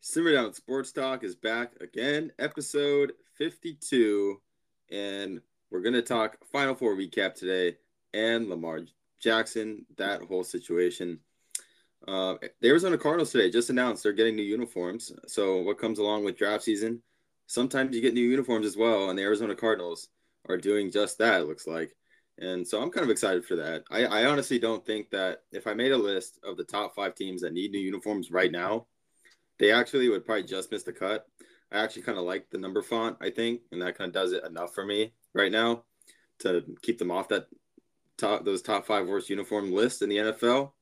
Simmer Down Sports Talk is back again, episode 52. And we're going to talk Final Four recap today and Lamar Jackson, that whole situation. Uh, the Arizona Cardinals today just announced they're getting new uniforms. So, what comes along with draft season? Sometimes you get new uniforms as well, and the Arizona Cardinals are doing just that, it looks like. And so I'm kind of excited for that. I, I honestly don't think that if I made a list of the top five teams that need new uniforms right now, they actually would probably just miss the cut. I actually kind of like the number font, I think, and that kind of does it enough for me right now to keep them off that top those top five worst uniform lists in the NFL.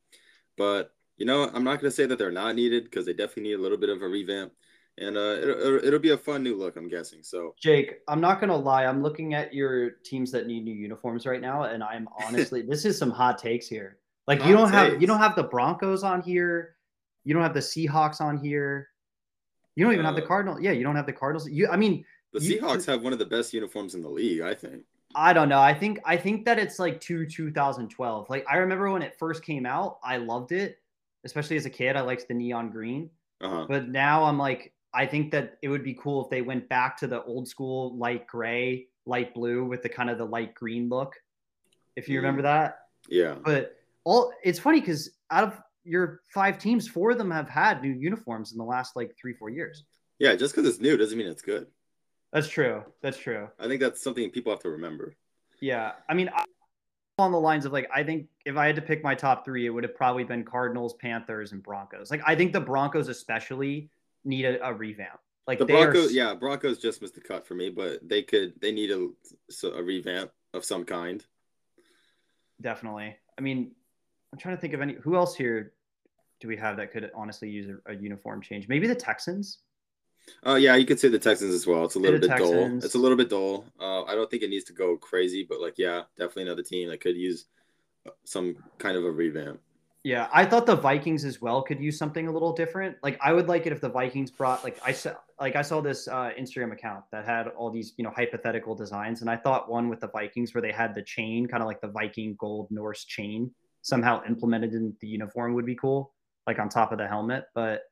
But you know, I'm not going to say that they're not needed because they definitely need a little bit of a revamp, and uh, it'll, it'll be a fun new look, I'm guessing. So, Jake, I'm not going to lie. I'm looking at your teams that need new uniforms right now, and I'm honestly, this is some hot takes here. Like hot you don't takes. have you don't have the Broncos on here. You don't have the Seahawks on here. You don't even uh, have the uh, Cardinals. Yeah, you don't have the Cardinals. You, I mean, the you, Seahawks have one of the best uniforms in the league. I think. I don't know. I think I think that it's like to 2012. Like I remember when it first came out, I loved it, especially as a kid. I liked the neon green. Uh-huh. But now I'm like, I think that it would be cool if they went back to the old school light gray, light blue with the kind of the light green look. If you mm. remember that. Yeah. But all it's funny because out of your five teams, four of them have had new uniforms in the last like three, four years. Yeah, just because it's new doesn't mean it's good. That's true. That's true. I think that's something people have to remember. Yeah, I mean, I, on the lines of like, I think if I had to pick my top three, it would have probably been Cardinals, Panthers, and Broncos. Like, I think the Broncos especially need a, a revamp. Like the Broncos, are... yeah, Broncos just missed the cut for me, but they could, they need a, a revamp of some kind. Definitely. I mean, I'm trying to think of any who else here do we have that could honestly use a, a uniform change? Maybe the Texans. Uh, yeah, you could say the Texans as well. It's a little bit Texans. dull. It's a little bit dull. Uh, I don't think it needs to go crazy, but like, yeah, definitely another team that could use uh, some kind of a revamp. Yeah, I thought the Vikings as well could use something a little different. Like, I would like it if the Vikings brought like I saw like I saw this uh, Instagram account that had all these you know hypothetical designs, and I thought one with the Vikings where they had the chain, kind of like the Viking gold Norse chain, somehow implemented in the uniform would be cool, like on top of the helmet. But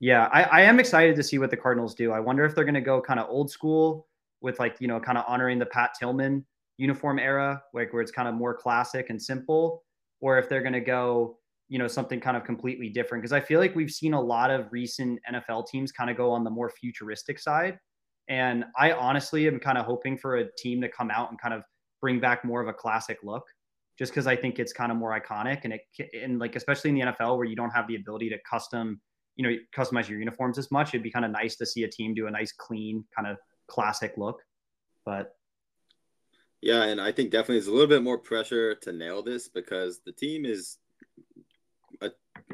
yeah, I, I am excited to see what the Cardinals do. I wonder if they're going to go kind of old school with like, you know, kind of honoring the Pat Tillman uniform era, like where it's kind of more classic and simple, or if they're going to go, you know, something kind of completely different. Cause I feel like we've seen a lot of recent NFL teams kind of go on the more futuristic side. And I honestly am kind of hoping for a team to come out and kind of bring back more of a classic look just because I think it's kind of more iconic and it and like especially in the NFL where you don't have the ability to custom, you know, customize your uniforms as much. It'd be kind of nice to see a team do a nice, clean, kind of classic look. But yeah, and I think definitely there's a little bit more pressure to nail this because the team is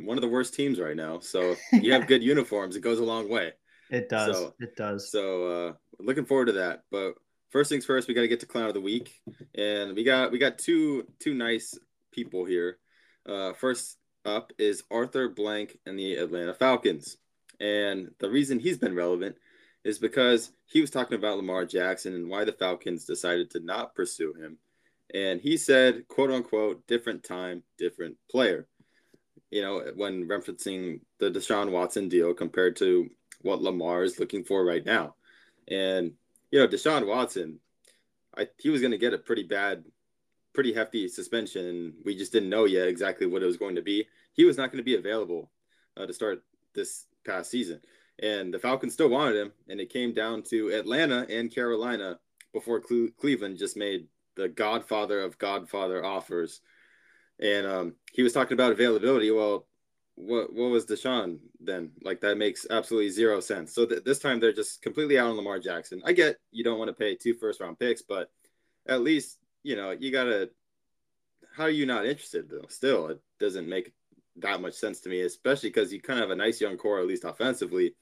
one of the worst teams right now. So you have good uniforms, it goes a long way. It does. So, it does. So uh, looking forward to that. But first things first, we got to get to clown of the week, and we got we got two two nice people here. Uh, first up is Arthur Blank and the Atlanta Falcons, and the reason he's been relevant is because he was talking about Lamar Jackson and why the Falcons decided to not pursue him, and he said, "quote unquote," different time, different player. You know, when referencing the Deshaun Watson deal compared to what Lamar is looking for right now, and you know, Deshaun Watson, I he was going to get a pretty bad, pretty hefty suspension, we just didn't know yet exactly what it was going to be. He was not going to be available uh, to start this past season, and the Falcons still wanted him, and it came down to Atlanta and Carolina before Cle- Cleveland just made the Godfather of Godfather offers, and um, he was talking about availability. Well, what what was Deshaun then? Like that makes absolutely zero sense. So th- this time they're just completely out on Lamar Jackson. I get you don't want to pay two first round picks, but at least you know you gotta. How are you not interested though? Still, it doesn't make that much sense to me, especially because you kind of have a nice young core, at least offensively.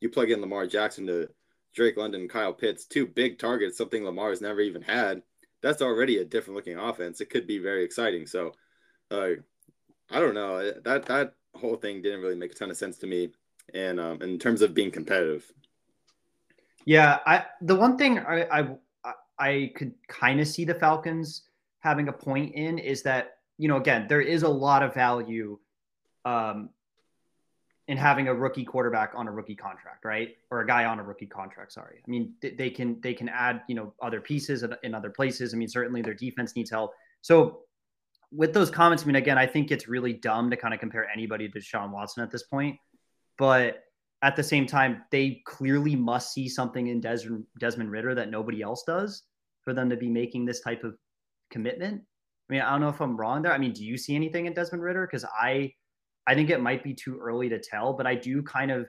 You plug in Lamar Jackson to Drake London, Kyle Pitts, two big targets, something Lamar has never even had. That's already a different looking offense. It could be very exciting. So, uh, I don't know that that whole thing didn't really make a ton of sense to me, and um, in terms of being competitive. Yeah, I the one thing I, I I could kind of see the Falcons having a point in is that you know again there is a lot of value um, in having a rookie quarterback on a rookie contract, right? Or a guy on a rookie contract. Sorry. I mean, they can they can add you know other pieces in other places. I mean, certainly their defense needs help. So with those comments, I mean, again, I think it's really dumb to kind of compare anybody to Sean Watson at this point. But at the same time, they clearly must see something in Des- Desmond Ridder that nobody else does for them to be making this type of commitment. I mean, I don't know if I'm wrong there. I mean, do you see anything in Desmond Ridder? Because I I think it might be too early to tell, but I do kind of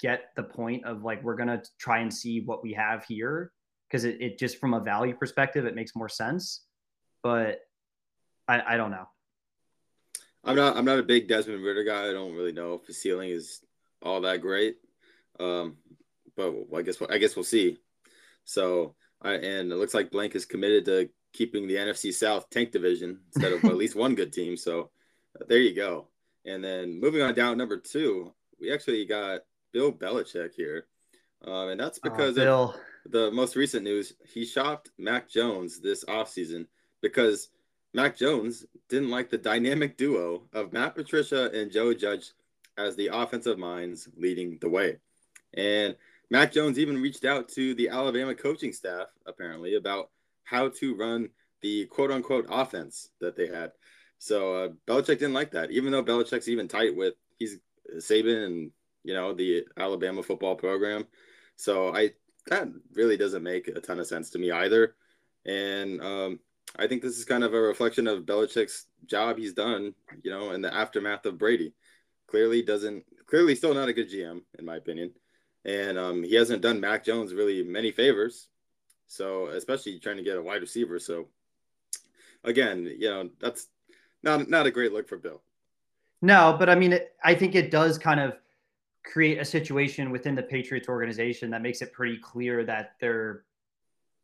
get the point of like we're gonna try and see what we have here because it, it just from a value perspective it makes more sense. But I, I don't know. I'm not I'm not a big Desmond Ridder guy. I don't really know if his ceiling is all that great. Um, but I guess I guess we'll see. So I and it looks like Blank is committed to keeping the NFC South tank division instead of at least one good team. So there you go. And then moving on down number two, we actually got Bill Belichick here. Um, and that's because of the most recent news. He shopped Mac Jones this offseason because Mac Jones didn't like the dynamic duo of Matt Patricia and Joe Judge as the offensive minds leading the way. And Mac Jones even reached out to the Alabama coaching staff, apparently, about how to run the quote unquote offense that they had. So uh, Belichick didn't like that, even though Belichick's even tight with he's Saban and you know the Alabama football program. So I that really doesn't make a ton of sense to me either. And um, I think this is kind of a reflection of Belichick's job he's done, you know, in the aftermath of Brady. Clearly doesn't clearly still not a good GM in my opinion, and um, he hasn't done Mac Jones really many favors. So especially trying to get a wide receiver. So again, you know that's not not a great look for Bill. No, but I mean, it, I think it does kind of create a situation within the Patriots organization that makes it pretty clear that there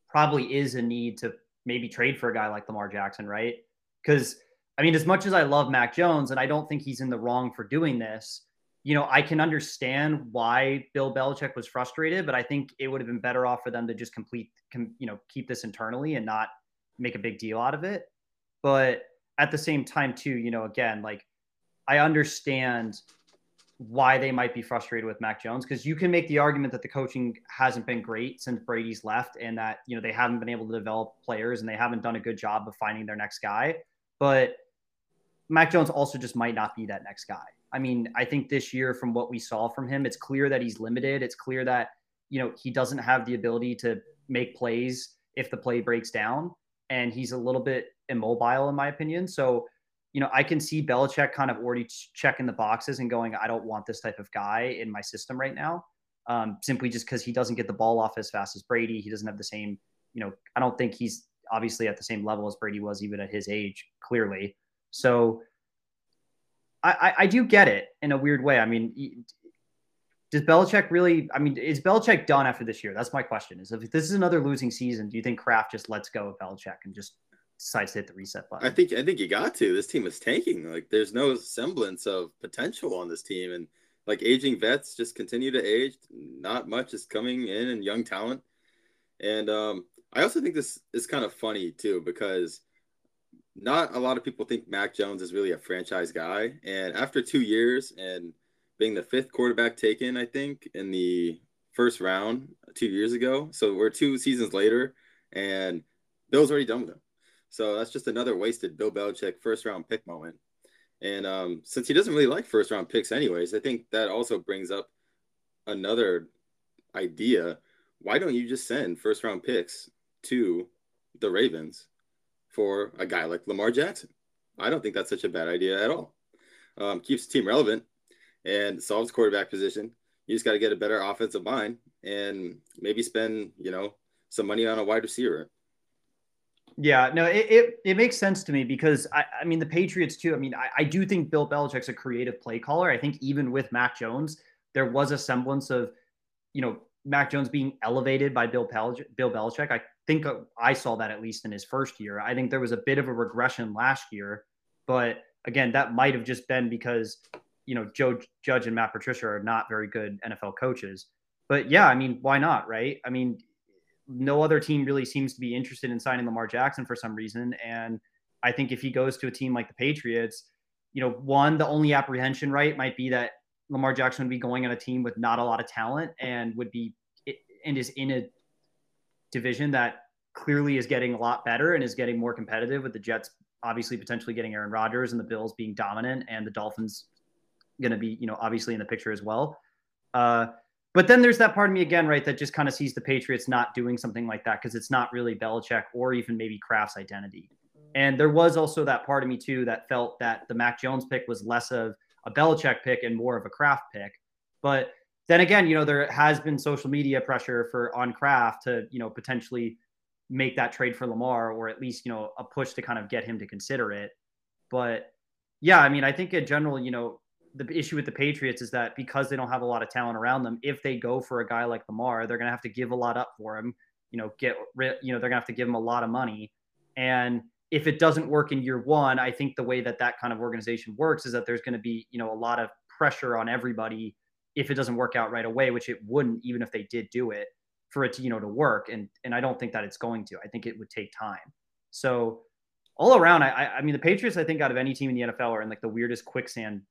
probably is a need to maybe trade for a guy like Lamar Jackson, right? Because I mean, as much as I love Mac Jones, and I don't think he's in the wrong for doing this, you know, I can understand why Bill Belichick was frustrated, but I think it would have been better off for them to just complete, com, you know, keep this internally and not make a big deal out of it. But at the same time, too, you know, again, like I understand why they might be frustrated with Mac Jones because you can make the argument that the coaching hasn't been great since Brady's left and that, you know, they haven't been able to develop players and they haven't done a good job of finding their next guy. But Mac Jones also just might not be that next guy. I mean, I think this year, from what we saw from him, it's clear that he's limited. It's clear that, you know, he doesn't have the ability to make plays if the play breaks down. And he's a little bit immobile, in my opinion. So, you know, I can see Belichick kind of already checking the boxes and going, I don't want this type of guy in my system right now. Um, simply just because he doesn't get the ball off as fast as Brady. He doesn't have the same, you know, I don't think he's obviously at the same level as Brady was even at his age, clearly. So I, I, do get it in a weird way. I mean, does Belichick really? I mean, is Belichick done after this year? That's my question. Is if this is another losing season, do you think Kraft just lets go of Belichick and just decides to hit the reset button? I think I think you got to. This team is tanking. Like, there's no semblance of potential on this team, and like aging vets just continue to age. Not much is coming in, and young talent. And um, I also think this is kind of funny too because not a lot of people think Mac Jones is really a franchise guy. And after two years and being the fifth quarterback taken, I think, in the first round two years ago. So we're two seasons later, and Bill's already done with him. So that's just another wasted Bill Belichick first round pick moment. And um, since he doesn't really like first round picks, anyways, I think that also brings up another idea. Why don't you just send first round picks to the Ravens for a guy like Lamar Jackson. I don't think that's such a bad idea at all. Um, keeps the team relevant and solves quarterback position. You just got to get a better offensive line and maybe spend, you know, some money on a wide receiver. Yeah, no, it, it, it makes sense to me because I, I mean the Patriots too. I mean, I, I do think Bill Belichick's a creative play caller. I think even with Mac Jones, there was a semblance of, you know, Mac Jones being elevated by Bill. Bill Belichick. I think uh, I saw that at least in his first year. I think there was a bit of a regression last year, but again, that might have just been because you know Joe Judge and Matt Patricia are not very good NFL coaches. But yeah, I mean, why not, right? I mean, no other team really seems to be interested in signing Lamar Jackson for some reason. And I think if he goes to a team like the Patriots, you know, one, the only apprehension, right, might be that Lamar Jackson would be going on a team with not a lot of talent and would be and is in a division that clearly is getting a lot better and is getting more competitive with the Jets obviously potentially getting Aaron Rodgers and the Bills being dominant and the Dolphins going to be, you know, obviously in the picture as well. Uh, but then there's that part of me again, right, that just kind of sees the Patriots not doing something like that because it's not really Belichick or even maybe Kraft's identity. And there was also that part of me too that felt that the Mac Jones pick was less of a Belichick pick and more of a Kraft pick. But then again, you know, there has been social media pressure for on Kraft to, you know, potentially make that trade for Lamar or at least, you know, a push to kind of get him to consider it. But yeah, I mean, I think in general, you know, the issue with the Patriots is that because they don't have a lot of talent around them, if they go for a guy like Lamar, they're going to have to give a lot up for him. You know, get you know they're going to have to give him a lot of money, and if it doesn't work in year one, I think the way that that kind of organization works is that there's going to be you know a lot of pressure on everybody if it doesn't work out right away, which it wouldn't even if they did do it for it to you know to work, and and I don't think that it's going to. I think it would take time. So all around, I I mean the Patriots I think out of any team in the NFL are in like the weirdest quicksand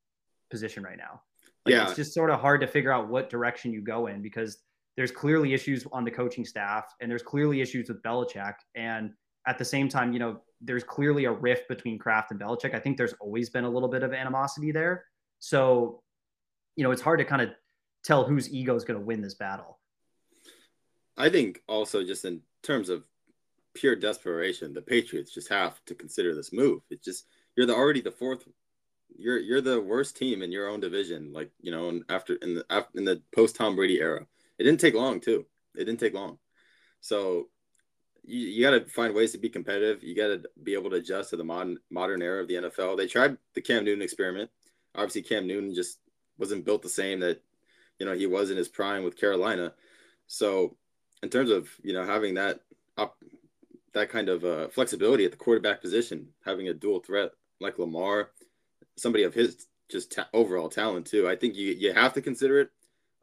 position right now. Like, yeah. It's just sort of hard to figure out what direction you go in because there's clearly issues on the coaching staff and there's clearly issues with Belichick. And at the same time, you know, there's clearly a rift between Kraft and Belichick. I think there's always been a little bit of animosity there. So, you know, it's hard to kind of tell whose ego is going to win this battle. I think also just in terms of pure desperation, the Patriots just have to consider this move. It's just you're the already the fourth you're you're the worst team in your own division. Like you know, and after in the after, in the post Tom Brady era, it didn't take long too. It didn't take long. So you, you got to find ways to be competitive. You got to be able to adjust to the modern modern era of the NFL. They tried the Cam Newton experiment. Obviously, Cam Newton just wasn't built the same that you know he was in his prime with Carolina. So in terms of you know having that up that kind of uh, flexibility at the quarterback position, having a dual threat like Lamar somebody of his just ta- overall talent too. I think you you have to consider it.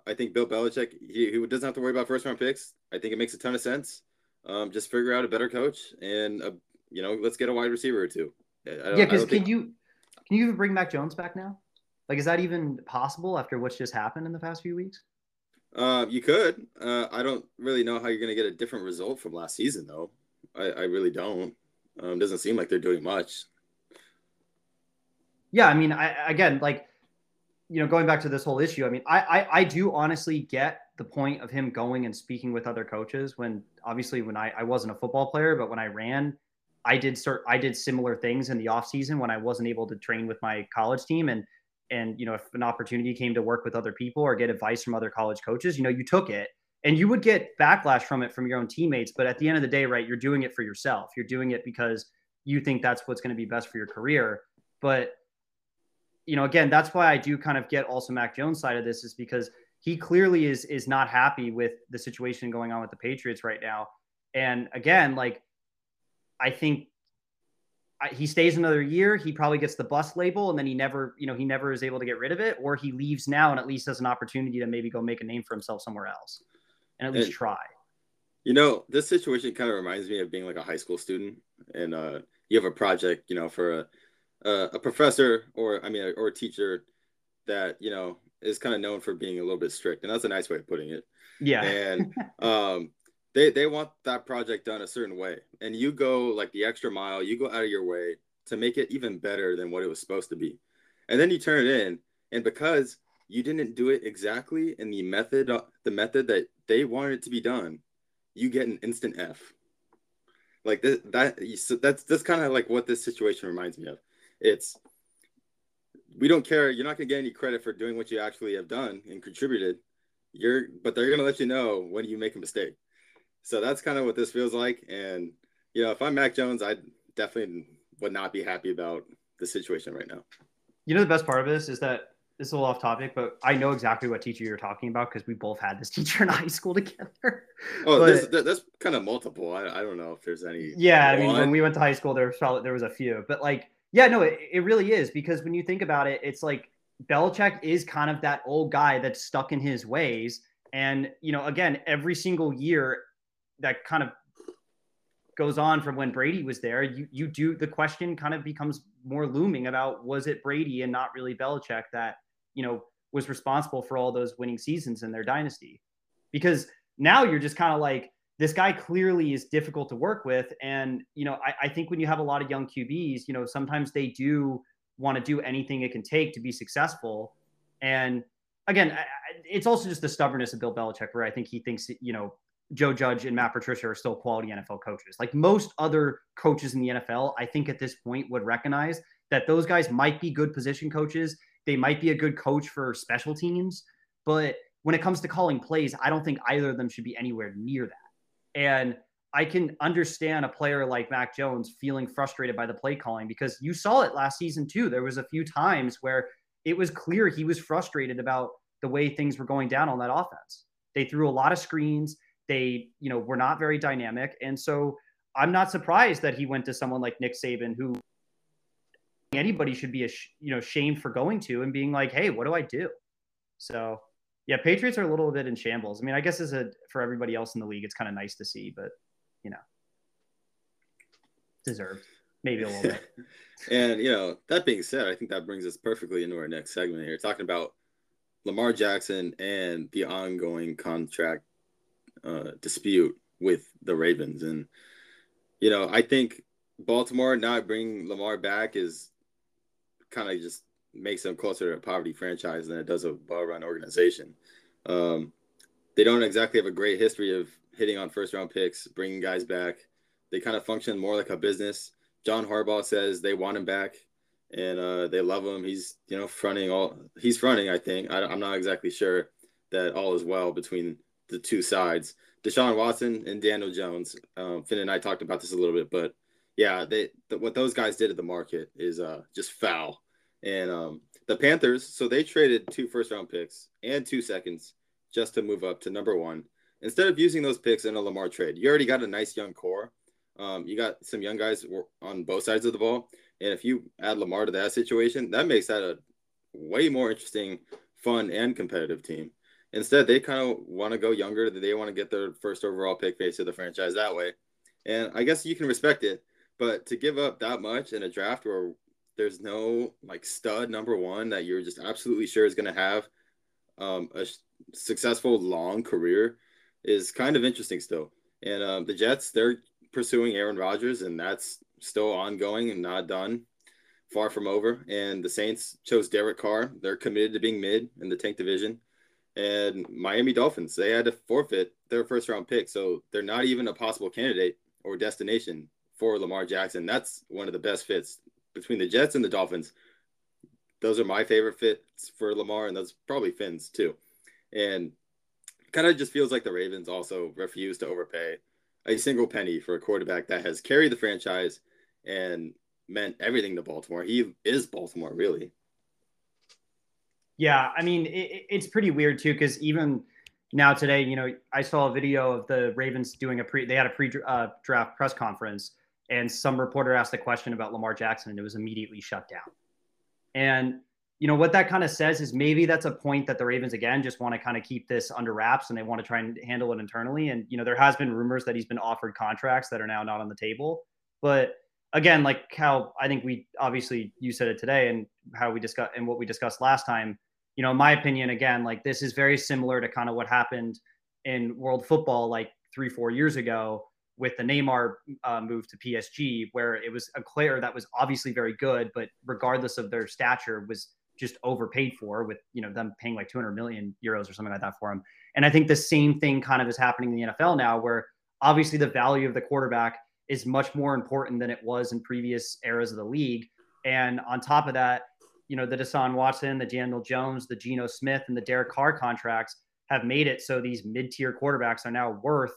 I think Bill Belichick he, he doesn't have to worry about first round picks. I think it makes a ton of sense. Um, just figure out a better coach and a, you know let's get a wide receiver or two. yeah, because can you can you even bring Mac Jones back now? Like, is that even possible after what's just happened in the past few weeks? Uh, you could. Uh, I don't really know how you're going to get a different result from last season, though. I, I really don't. Um, doesn't seem like they're doing much yeah, I mean, I, again, like, you know, going back to this whole issue, I mean, I, I, I do honestly get the point of him going and speaking with other coaches when obviously when I, I wasn't a football player, but when I ran, I did start, I did similar things in the off season when I wasn't able to train with my college team. And, and, you know, if an opportunity came to work with other people or get advice from other college coaches, you know, you took it and you would get backlash from it from your own teammates. But at the end of the day, right, you're doing it for yourself. You're doing it because you think that's what's going to be best for your career. But you know, again, that's why I do kind of get also Mac Jones' side of this is because he clearly is is not happy with the situation going on with the Patriots right now. And again, like I think he stays another year, he probably gets the bus label, and then he never, you know, he never is able to get rid of it, or he leaves now and at least has an opportunity to maybe go make a name for himself somewhere else, and at least and, try. You know, this situation kind of reminds me of being like a high school student, and uh, you have a project, you know, for a uh, a professor or I mean, or a teacher that you know is kind of known for being a little bit strict, and that's a nice way of putting it. Yeah. And um, they they want that project done a certain way, and you go like the extra mile. You go out of your way to make it even better than what it was supposed to be, and then you turn it in, and because you didn't do it exactly in the method uh, the method that they wanted it to be done, you get an instant F. Like this, that that's that's kind of like what this situation reminds me of it's we don't care. You're not gonna get any credit for doing what you actually have done and contributed. You're, but they're gonna let you know when you make a mistake. So that's kind of what this feels like. And you know, if I'm Mac Jones, I definitely would not be happy about the situation right now. You know, the best part of this is that this is a little off topic, but I know exactly what teacher you're talking about because we both had this teacher in high school together. Oh, but, this, that's kind of multiple. I, I don't know if there's any. Yeah, one. I mean, when we went to high school, there was probably there was a few, but like yeah, no, it, it really is because when you think about it, it's like Belichick is kind of that old guy that's stuck in his ways. And, you know, again, every single year, that kind of goes on from when Brady was there, you you do the question kind of becomes more looming about was it Brady and not really Belichick that you know was responsible for all those winning seasons in their dynasty? Because now you're just kind of like this guy clearly is difficult to work with, and you know I, I think when you have a lot of young QBs, you know sometimes they do want to do anything it can take to be successful, and again, it's also just the stubbornness of Bill Belichick, where I think he thinks you know Joe Judge and Matt Patricia are still quality NFL coaches. Like most other coaches in the NFL, I think at this point would recognize that those guys might be good position coaches. They might be a good coach for special teams, but when it comes to calling plays, I don't think either of them should be anywhere near that. And I can understand a player like Mac Jones feeling frustrated by the play calling because you saw it last season too. There was a few times where it was clear he was frustrated about the way things were going down on that offense. They threw a lot of screens. They, you know, were not very dynamic. And so I'm not surprised that he went to someone like Nick Saban, who anybody should be, you know, shamed for going to and being like, hey, what do I do? So, yeah, Patriots are a little bit in shambles. I mean, I guess as a for everybody else in the league, it's kind of nice to see, but you know, deserved maybe a little bit. and you know, that being said, I think that brings us perfectly into our next segment here, talking about Lamar Jackson and the ongoing contract uh, dispute with the Ravens. And, you know, I think Baltimore not bringing Lamar back is kind of just makes them closer to a poverty franchise than it does a well run organization. Um, they don't exactly have a great history of hitting on first round picks, bringing guys back. They kind of function more like a business. John Harbaugh says they want him back and uh, they love him. He's, you know, fronting all, he's fronting, I think. I, I'm not exactly sure that all is well between the two sides. Deshaun Watson and Daniel Jones. Um, Finn and I talked about this a little bit, but yeah, they the, what those guys did at the market is uh, just foul. And um, the Panthers, so they traded two first round picks and two seconds just to move up to number one. Instead of using those picks in a Lamar trade, you already got a nice young core. Um, you got some young guys on both sides of the ball, and if you add Lamar to that situation, that makes that a way more interesting, fun, and competitive team. Instead, they kind of want to go younger. They want to get their first overall pick face of the franchise that way. And I guess you can respect it, but to give up that much in a draft where there's no like stud number one that you're just absolutely sure is going to have um, a successful long career is kind of interesting still. And um, the Jets, they're pursuing Aaron Rodgers, and that's still ongoing and not done, far from over. And the Saints chose Derek Carr. They're committed to being mid in the tank division and Miami Dolphins. They had to forfeit their first round pick, so they're not even a possible candidate or destination for Lamar Jackson. That's one of the best fits between the Jets and the Dolphins. Those are my favorite fits for Lamar, and those probably Finn's too. And kind of just feels like the Ravens also refuse to overpay a single penny for a quarterback that has carried the franchise and meant everything to Baltimore. He is Baltimore, really. Yeah, I mean, it, it's pretty weird too because even now today, you know, I saw a video of the Ravens doing a pre. They had a pre-draft uh, press conference, and some reporter asked a question about Lamar Jackson, and it was immediately shut down. And you know what that kind of says is maybe that's a point that the Ravens again just want to kind of keep this under wraps and they want to try and handle it internally. And you know, there has been rumors that he's been offered contracts that are now not on the table, but again, like how I think we obviously you said it today and how we discussed and what we discussed last time, you know, in my opinion, again, like this is very similar to kind of what happened in world football like three, four years ago with the Neymar uh, move to PSG, where it was a player that was obviously very good, but regardless of their stature, was just overpaid for with you know them paying like 200 million euros or something like that for him. And I think the same thing kind of is happening in the NFL now, where obviously the value of the quarterback is much more important than it was in previous eras of the league. And on top of that, you know, the Deshaun Watson, the Daniel Jones, the Geno Smith, and the Derek Carr contracts have made it so these mid-tier quarterbacks are now worth,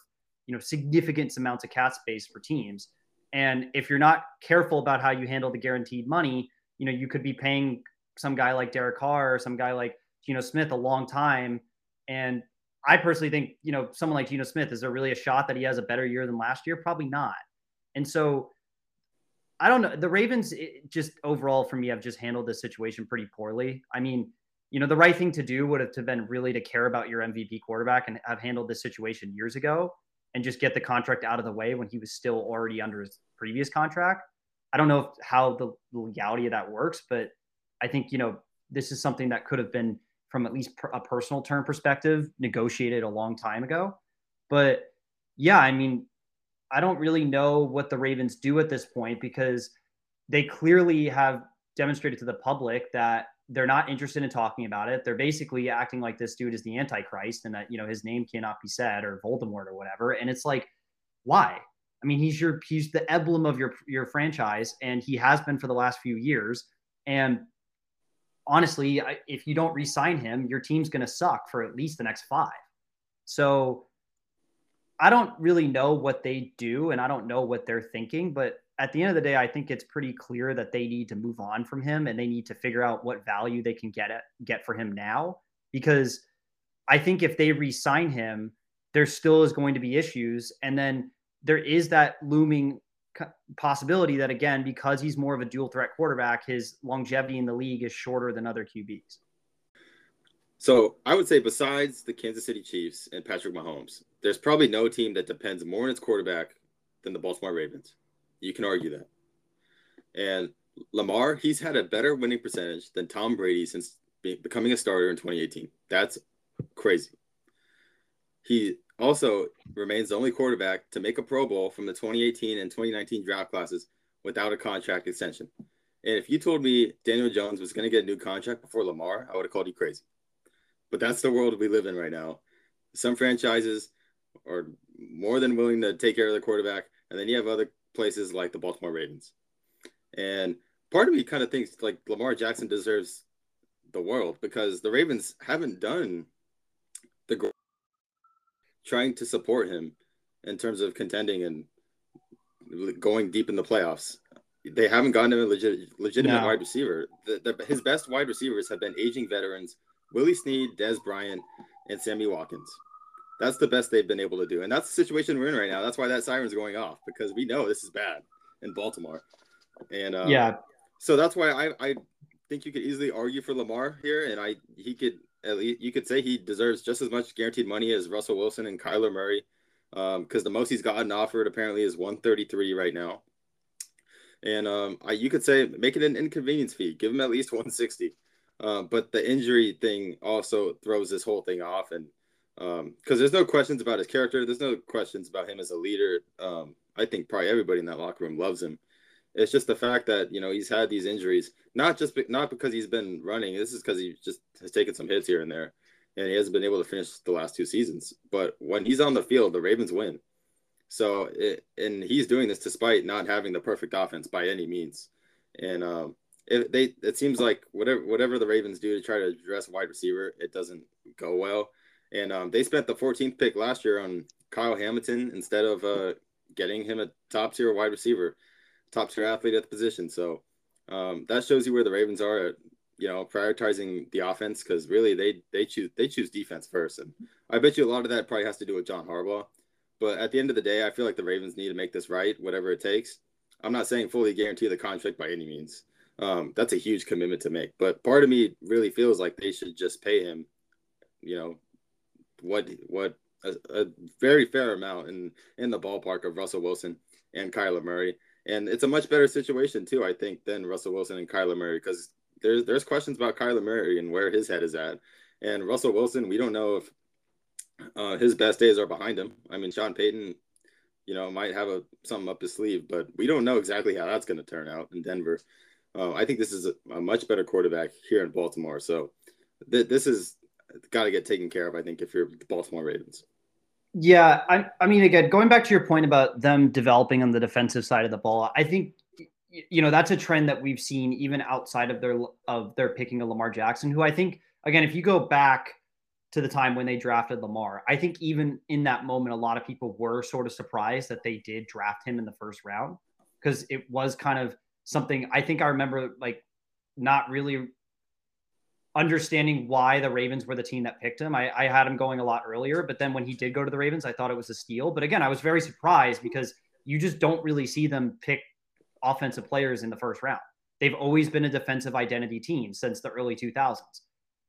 you know, significant amounts of cap space for teams. And if you're not careful about how you handle the guaranteed money, you know, you could be paying some guy like Derek Carr or some guy like Geno Smith a long time. And I personally think, you know, someone like Geno Smith, is there really a shot that he has a better year than last year? Probably not. And so I don't know. The Ravens just overall for me have just handled this situation pretty poorly. I mean, you know, the right thing to do would have been really to care about your MVP quarterback and have handled this situation years ago and just get the contract out of the way when he was still already under his previous contract. I don't know if, how the legality of that works, but I think, you know, this is something that could have been from at least a personal term perspective negotiated a long time ago. But yeah, I mean, I don't really know what the Ravens do at this point because they clearly have demonstrated to the public that they're not interested in talking about it. They're basically acting like this dude is the Antichrist and that, you know, his name cannot be said or Voldemort or whatever. And it's like, why? I mean, he's your he's the emblem of your your franchise, and he has been for the last few years. And honestly, if you don't re-sign him, your team's going to suck for at least the next five. So I don't really know what they do, and I don't know what they're thinking. But at the end of the day, I think it's pretty clear that they need to move on from him, and they need to figure out what value they can get at, get for him now. Because I think if they re-sign him, there still is going to be issues, and then there is that looming possibility that again, because he's more of a dual threat quarterback, his longevity in the league is shorter than other QBs. So I would say besides the Kansas City Chiefs and Patrick Mahomes, there's probably no team that depends more on its quarterback than the Baltimore Ravens. You can argue that. And Lamar, he's had a better winning percentage than Tom Brady since becoming a starter in 2018. That's crazy. He also remains the only quarterback to make a Pro Bowl from the 2018 and 2019 draft classes without a contract extension. And if you told me Daniel Jones was going to get a new contract before Lamar, I would have called you crazy. But that's the world we live in right now. Some franchises are more than willing to take care of the quarterback, and then you have other places like the Baltimore Ravens. And part of me kind of thinks like Lamar Jackson deserves the world because the Ravens haven't done the trying to support him in terms of contending and going deep in the playoffs. They haven't gotten him a legit, legitimate no. wide receiver. The, the, his best wide receivers have been aging veterans Willie Snead, Dez Bryant, and Sammy Watkins. That's the best they've been able to do. And that's the situation we're in right now. That's why that siren's going off because we know this is bad in Baltimore. And uh, yeah, so that's why I, I think you could easily argue for Lamar here. And I, he could at least you could say he deserves just as much guaranteed money as Russell Wilson and Kyler Murray, because um, the most he's gotten offered apparently is 133 right now. And um, I, you could say make it an inconvenience fee, give him at least 160. Uh, but the injury thing also throws this whole thing off, and because um, there's no questions about his character, there's no questions about him as a leader. Um, I think probably everybody in that locker room loves him. It's just the fact that you know he's had these injuries, not just be, not because he's been running. This is because he just has taken some hits here and there, and he hasn't been able to finish the last two seasons. But when he's on the field, the Ravens win. So, it, and he's doing this despite not having the perfect offense by any means. And um, it, they it seems like whatever whatever the Ravens do to try to address wide receiver, it doesn't go well. And um, they spent the 14th pick last year on Kyle Hamilton instead of uh, getting him a top tier wide receiver top tier athlete at the position. So um, that shows you where the Ravens are at, you know, prioritizing the offense because really they they choose they choose defense first. And I bet you a lot of that probably has to do with John Harbaugh. But at the end of the day, I feel like the Ravens need to make this right, whatever it takes. I'm not saying fully guarantee the contract by any means. Um, that's a huge commitment to make. But part of me really feels like they should just pay him, you know, what what a, a very fair amount in in the ballpark of Russell Wilson and Kyler Murray and it's a much better situation too, I think, than Russell Wilson and Kyler Murray because there's there's questions about Kyler Murray and where his head is at, and Russell Wilson. We don't know if uh, his best days are behind him. I mean, Sean Payton, you know, might have a something up his sleeve, but we don't know exactly how that's going to turn out in Denver. Uh, I think this is a, a, much better quarterback here in Baltimore. So th- this is got to get taken care of. I think if you're the Baltimore Ravens. Yeah, I, I mean, again, going back to your point about them developing on the defensive side of the ball, I think you know that's a trend that we've seen even outside of their of their picking of Lamar Jackson, who I think again, if you go back to the time when they drafted Lamar, I think even in that moment, a lot of people were sort of surprised that they did draft him in the first round because it was kind of something I think I remember like not really understanding why the Ravens were the team that picked him. I, I, had him going a lot earlier, but then when he did go to the Ravens, I thought it was a steal. But again, I was very surprised because you just don't really see them pick offensive players in the first round. They've always been a defensive identity team since the early 2000s.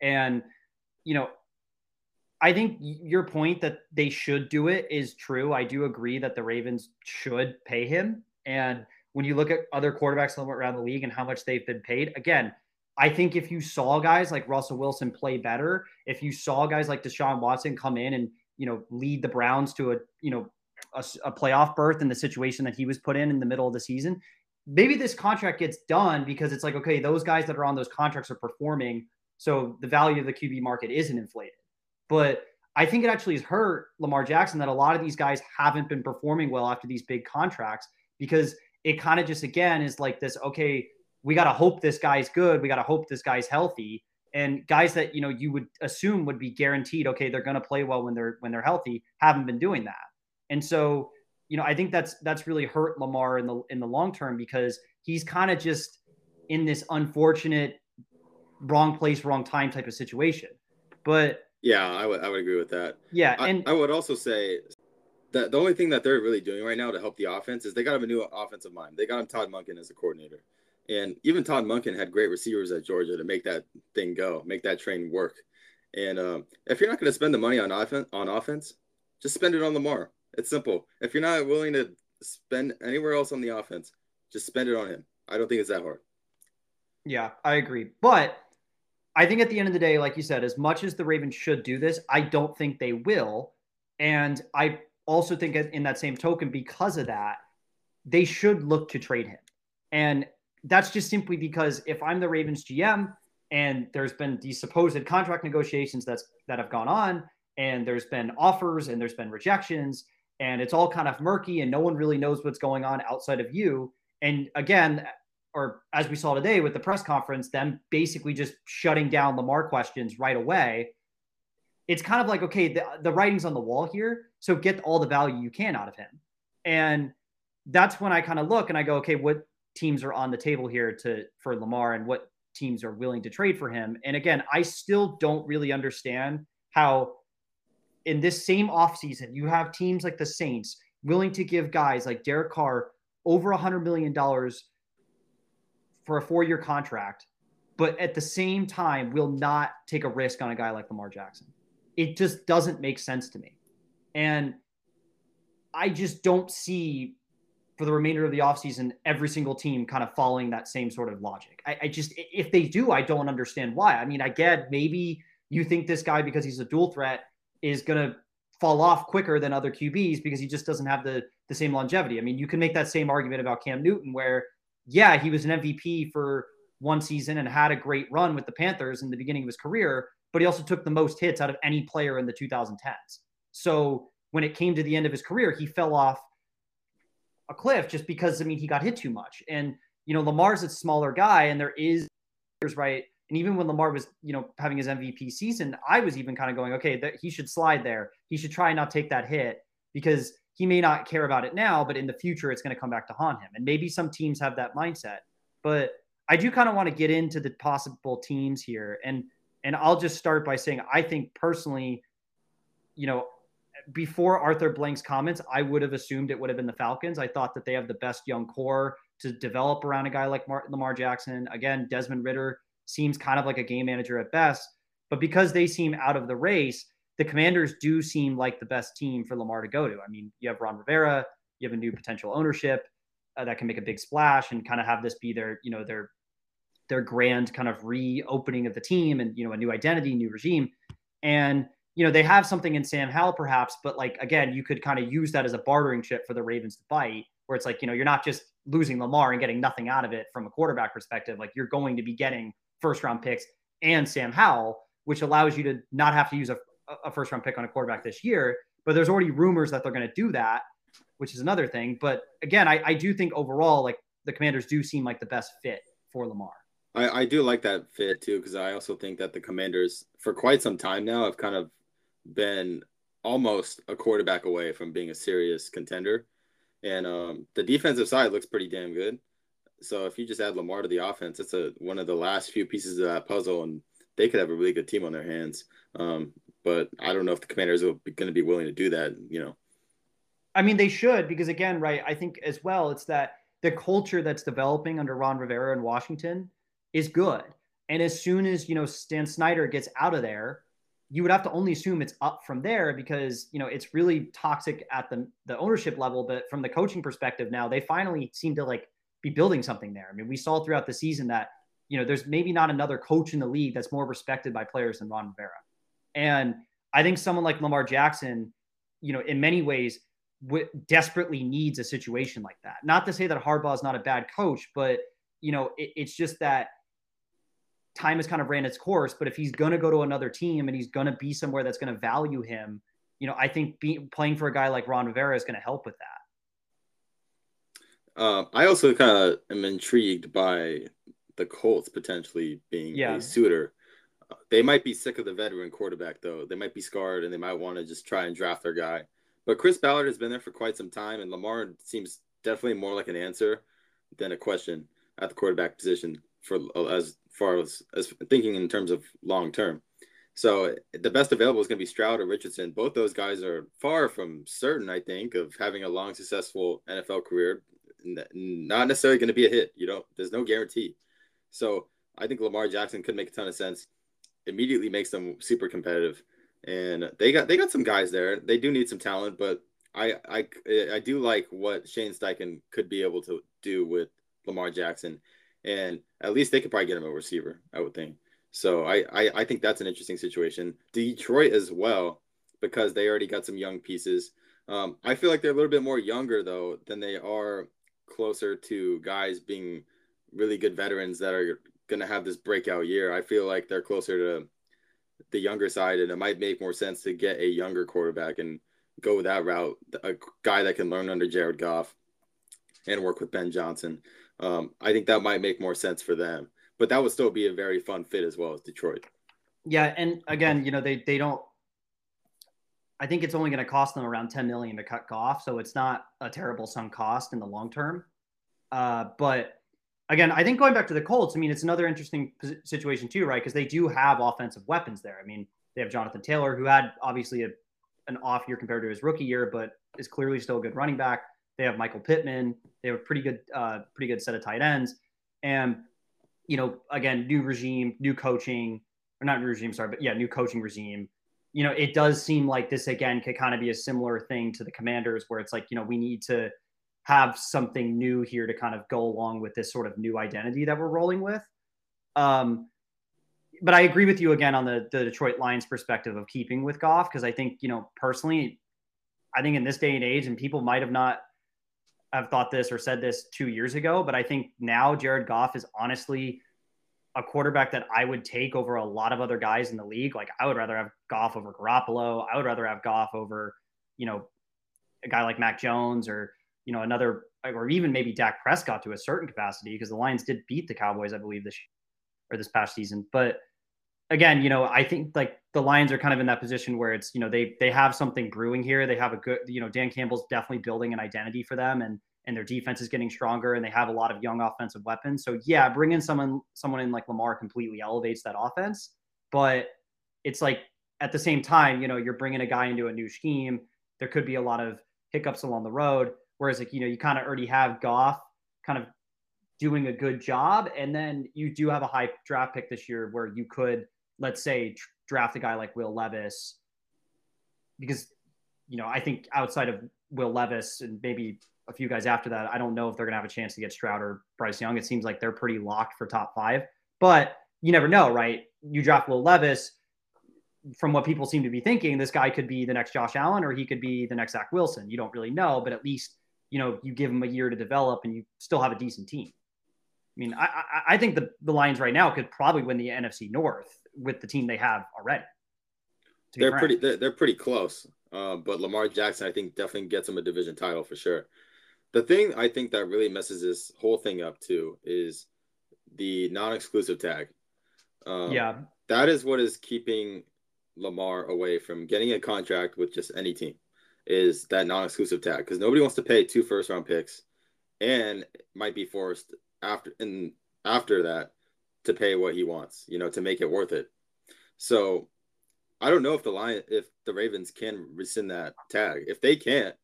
And, you know, I think your point that they should do it is true. I do agree that the Ravens should pay him. And when you look at other quarterbacks around the league and how much they've been paid, again, I think if you saw guys like Russell Wilson play better, if you saw guys like Deshaun Watson come in and you know lead the Browns to a you know a, a, playoff berth in the situation that he was put in in the middle of the season, maybe this contract gets done because it's like okay, those guys that are on those contracts are performing, so the value of the QB market isn't inflated. But I think it actually has hurt Lamar Jackson that a lot of these guys haven't been performing well after these big contracts because it kind of just again is like this okay we got to hope this guy's good. We got to hope this guy's healthy. And guys that you know you would assume would be guaranteed, okay, they're going to play well when they're when they're healthy, haven't been doing that. And so, you know, I think that's that's really hurt Lamar in the in the long term because he's kind of just in this unfortunate wrong place, wrong time type of situation. But yeah, I would I would agree with that. Yeah, and I, I would also say that the only thing that they're really doing right now to help the offense is they got him a new offensive mind. They got him Todd Monken as a coordinator. And even Todd Monken had great receivers at Georgia to make that thing go, make that train work. And um, if you're not going to spend the money on offense, on offense, just spend it on Lamar. It's simple. If you're not willing to spend anywhere else on the offense, just spend it on him. I don't think it's that hard. Yeah, I agree. But I think at the end of the day, like you said, as much as the Ravens should do this, I don't think they will. And I also think in that same token, because of that, they should look to trade him. And that's just simply because if I'm the Ravens GM and there's been these supposed contract negotiations that's that have gone on and there's been offers and there's been rejections and it's all kind of murky and no one really knows what's going on outside of you. And again or as we saw today with the press conference them basically just shutting down Lamar questions right away. It's kind of like okay the, the writing's on the wall here so get all the value you can out of him. And that's when I kind of look and I go okay what teams are on the table here to for Lamar and what teams are willing to trade for him. And again, I still don't really understand how in this same offseason you have teams like the Saints willing to give guys like Derek Carr over a hundred million dollars for a four-year contract, but at the same time will not take a risk on a guy like Lamar Jackson. It just doesn't make sense to me. And I just don't see for the remainder of the offseason, every single team kind of following that same sort of logic. I, I, just, if they do, I don't understand why. I mean, I get maybe you think this guy, because he's a dual threat, is going to fall off quicker than other QBs because he just doesn't have the, the same longevity. I mean, you can make that same argument about Cam Newton, where, yeah, he was an MVP for one season and had a great run with the Panthers in the beginning of his career, but he also took the most hits out of any player in the 2010s. So when it came to the end of his career, he fell off a cliff just because I mean he got hit too much. And you know Lamar's a smaller guy, and there is right. And even when Lamar was you know having his MVP season, I was even kind of going, okay, that he should slide there. He should try and not take that hit because he may not care about it now, but in the future it's going to come back to haunt him. And maybe some teams have that mindset, but I do kind of want to get into the possible teams here, and and I'll just start by saying I think personally, you know, before Arthur Blank's comments, I would have assumed it would have been the Falcons. I thought that they have the best young core to develop around a guy like Mar- Lamar Jackson. Again, Desmond Ridder seems kind of like a game manager at best, but because they seem out of the race, the Commanders do seem like the best team for Lamar to go to. I mean, you have Ron Rivera, you have a new potential ownership uh, that can make a big splash and kind of have this be their, you know, their their grand kind of reopening of the team and you know a new identity, new regime, and you know, they have something in Sam Howell perhaps, but like again, you could kind of use that as a bartering chip for the Ravens to bite, where it's like, you know, you're not just losing Lamar and getting nothing out of it from a quarterback perspective. Like you're going to be getting first round picks and Sam Howell, which allows you to not have to use a, a first round pick on a quarterback this year. But there's already rumors that they're going to do that, which is another thing. But again, I, I do think overall, like the commanders do seem like the best fit for Lamar. I, I do like that fit too, because I also think that the commanders for quite some time now have kind of been almost a quarterback away from being a serious contender. And um, the defensive side looks pretty damn good. So if you just add Lamar to the offense, it's a one of the last few pieces of that puzzle, and they could have a really good team on their hands. Um, but I don't know if the Commanders are going to be willing to do that. You know, I mean, they should because again, right? I think as well, it's that the culture that's developing under Ron Rivera in Washington is good, and as soon as you know Stan Snyder gets out of there, you would have to only assume it's up from there because you know it's really toxic at the the ownership level but from the coaching perspective now they finally seem to like be building something there. I mean we saw throughout the season that you know there's maybe not another coach in the league that's more respected by players than ron rivera. And i think someone like lamar jackson you know in many ways w- desperately needs a situation like that. Not to say that harbaugh is not a bad coach but you know it, it's just that time has kind of ran its course. But if he's going to go to another team and he's going to be somewhere that's going to value him, you know, I think being playing for a guy like Ron Rivera is going to help with that. Uh, I also kind of am intrigued by the Colts potentially being yeah. a suitor. Uh, they might be sick of the veteran quarterback, though. They might be scarred and they might want to just try and draft their guy. But Chris Ballard has been there for quite some time, and Lamar seems definitely more like an answer than a question at the quarterback position for as far as, as thinking in terms of long term. So the best available is going to be Stroud or Richardson. Both those guys are far from certain, I think, of having a long, successful NFL career. Not necessarily going to be a hit. You know, there's no guarantee. So I think Lamar Jackson could make a ton of sense. Immediately makes them super competitive, and they got they got some guys there. They do need some talent, but I I I do like what Shane Steichen could be able to do with Lamar Jackson and at least they could probably get him a receiver, I would think. So I, I, I think that's an interesting situation. Detroit as well, because they already got some young pieces. Um, I feel like they're a little bit more younger though than they are closer to guys being really good veterans that are going to have this breakout year. I feel like they're closer to the younger side, and it might make more sense to get a younger quarterback and go that route. A guy that can learn under Jared Goff and work with Ben Johnson. Um, I think that might make more sense for them. But that would still be a very fun fit as well as Detroit. Yeah, and again, you know, they they don't. I think it's only going to cost them around 10 million to cut Goff, so it's not a terrible sunk cost in the long term. Uh, but again, I think going back to the Colts, I mean, it's another interesting situation too, right? Because they do have offensive weapons there. I mean, they have Jonathan Taylor, who had obviously a, an off year compared to his rookie year, but is clearly still a good running back. They have Michael Pittman. They have a pretty good, uh, pretty good set of tight ends. And you know, again, new regime, new coaching, or not new regime, sorry, but yeah, new coaching regime. You know, it does seem like this again could kind of be a similar thing to the Commanders, where it's like, you know, we need to have something new here to kind of go along with this sort of new identity that we're rolling with. Um, but I agree with you again on the, the Detroit Lions perspective of keeping with Goff because I think you know personally, I think in this day and age, and people might have not have thought this or said this two years ago, but I think now Jared Goff is honestly a quarterback that I would take over a lot of other guys in the league. Like I would rather have Goff over Garoppolo. I would rather have Goff over, you know, a guy like Mac Jones or, you know, another, or even maybe Dak Prescott to a certain capacity because the Lions did beat the Cowboys, I believe, this or this past season. But again, you know, I think like the Lions are kind of in that position where it's, you know, they they have something brewing here. They have a good, you know, Dan Campbell's definitely building an identity for them and and their defense is getting stronger and they have a lot of young offensive weapons. So yeah, bringing someone someone in like Lamar completely elevates that offense, but it's like at the same time, you know, you're bringing a guy into a new scheme. There could be a lot of hiccups along the road. Whereas like, you know, you kind of already have Goff kind of doing a good job. And then you do have a high draft pick this year where you could let's say draft a guy like Will Levis, because you know I think outside of Will Levis and maybe a few guys after that, I don't know if they're gonna have a chance to get Stroud or Bryce Young. It seems like they're pretty locked for top five, but you never know, right? You draft Will Levis. From what people seem to be thinking, this guy could be the next Josh Allen or he could be the next Zach Wilson. You don't really know, but at least you know you give him a year to develop and you still have a decent team. I mean, I, I, I think the, the Lions right now could probably win the NFC North with the team they have already. They're frank. pretty. They're, they're, pretty close. Uh, but Lamar Jackson, I think, definitely gets him a division title for sure. The thing I think that really messes this whole thing up too is the non-exclusive tag. Um, yeah, that is what is keeping Lamar away from getting a contract with just any team. Is that non-exclusive tag because nobody wants to pay two first-round picks, and might be forced after and after that to pay what he wants, you know, to make it worth it. So I don't know if the lion if the Ravens can rescind that tag. If they can't,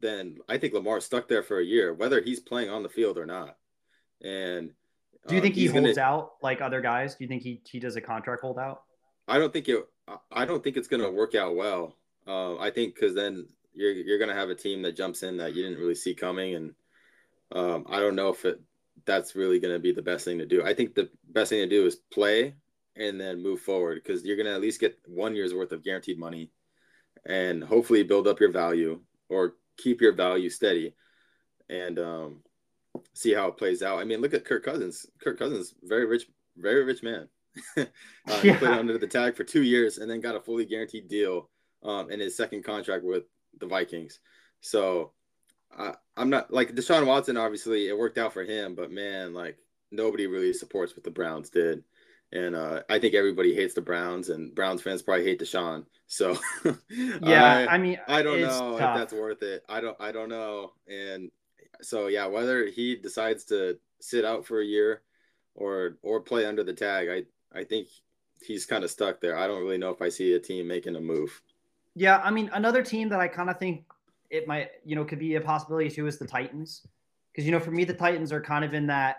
then I think Lamar's stuck there for a year, whether he's playing on the field or not. And do you think um, he holds gonna, out like other guys? Do you think he he does a contract holdout? I don't think it. I don't think it's going to work out well. Uh, I think because then you're you're going to have a team that jumps in that you didn't really see coming, and um, I don't know if it that's really going to be the best thing to do. I think the best thing to do is play and then move forward because you're going to at least get one year's worth of guaranteed money and hopefully build up your value or keep your value steady and um, see how it plays out. I mean, look at Kirk Cousins. Kirk Cousins, very rich, very rich man. uh, he played under the tag for two years and then got a fully guaranteed deal um, in his second contract with the Vikings. So I, I'm not like Deshaun Watson. Obviously, it worked out for him, but man, like nobody really supports what the Browns did, and uh, I think everybody hates the Browns, and Browns fans probably hate Deshaun. So yeah, I, I, mean, I don't know tough. if that's worth it. I don't, I don't know, and so yeah, whether he decides to sit out for a year or or play under the tag, I I think he's kind of stuck there. I don't really know if I see a team making a move. Yeah, I mean, another team that I kind of think it might, you know, could be a possibility too is the Titans. Because, you know, for me, the Titans are kind of in that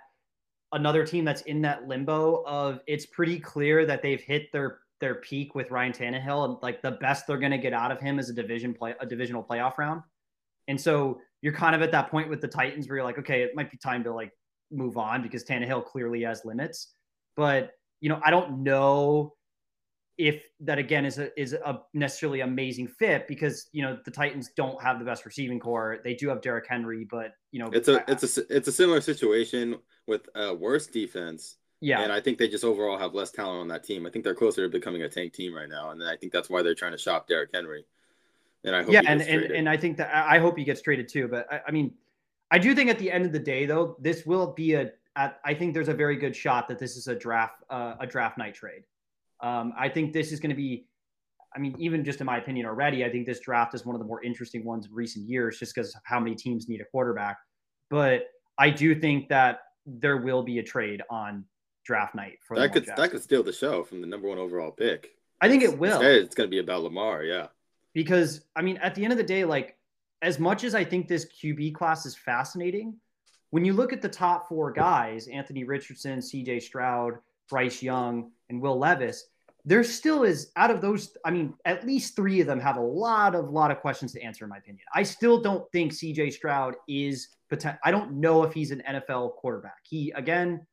another team that's in that limbo of it's pretty clear that they've hit their their peak with Ryan Tannehill and like the best they're going to get out of him is a division play a divisional playoff round. And so you're kind of at that point with the Titans where you're like, okay, it might be time to like move on because Tannehill clearly has limits. But you know, I don't know if that again is a is a necessarily amazing fit because you know the Titans don't have the best receiving corps. They do have Derrick Henry, but you know it's a it's a it's a similar situation with a worse defense. Yeah, and I think they just overall have less talent on that team. I think they're closer to becoming a tank team right now, and I think that's why they're trying to shop Derrick Henry. And I hope yeah, and, and and I think that I hope he gets traded too. But I, I mean, I do think at the end of the day, though, this will be a. At, I think there's a very good shot that this is a draft uh, a draft night trade. Um, I think this is going to be, I mean, even just in my opinion already, I think this draft is one of the more interesting ones in recent years just because of how many teams need a quarterback. But I do think that there will be a trade on draft night for that could that could steal the show from the number one overall pick. I think it will. Instead, it's going to be about Lamar, yeah. Because I mean, at the end of the day, like as much as I think this QB class is fascinating, when you look at the top four guys, Anthony Richardson, C.J. Stroud, Bryce Young, and Will Levis, there still is out of those. I mean, at least three of them have a lot of lot of questions to answer, in my opinion. I still don't think C.J. Stroud is. I don't know if he's an NFL quarterback. He again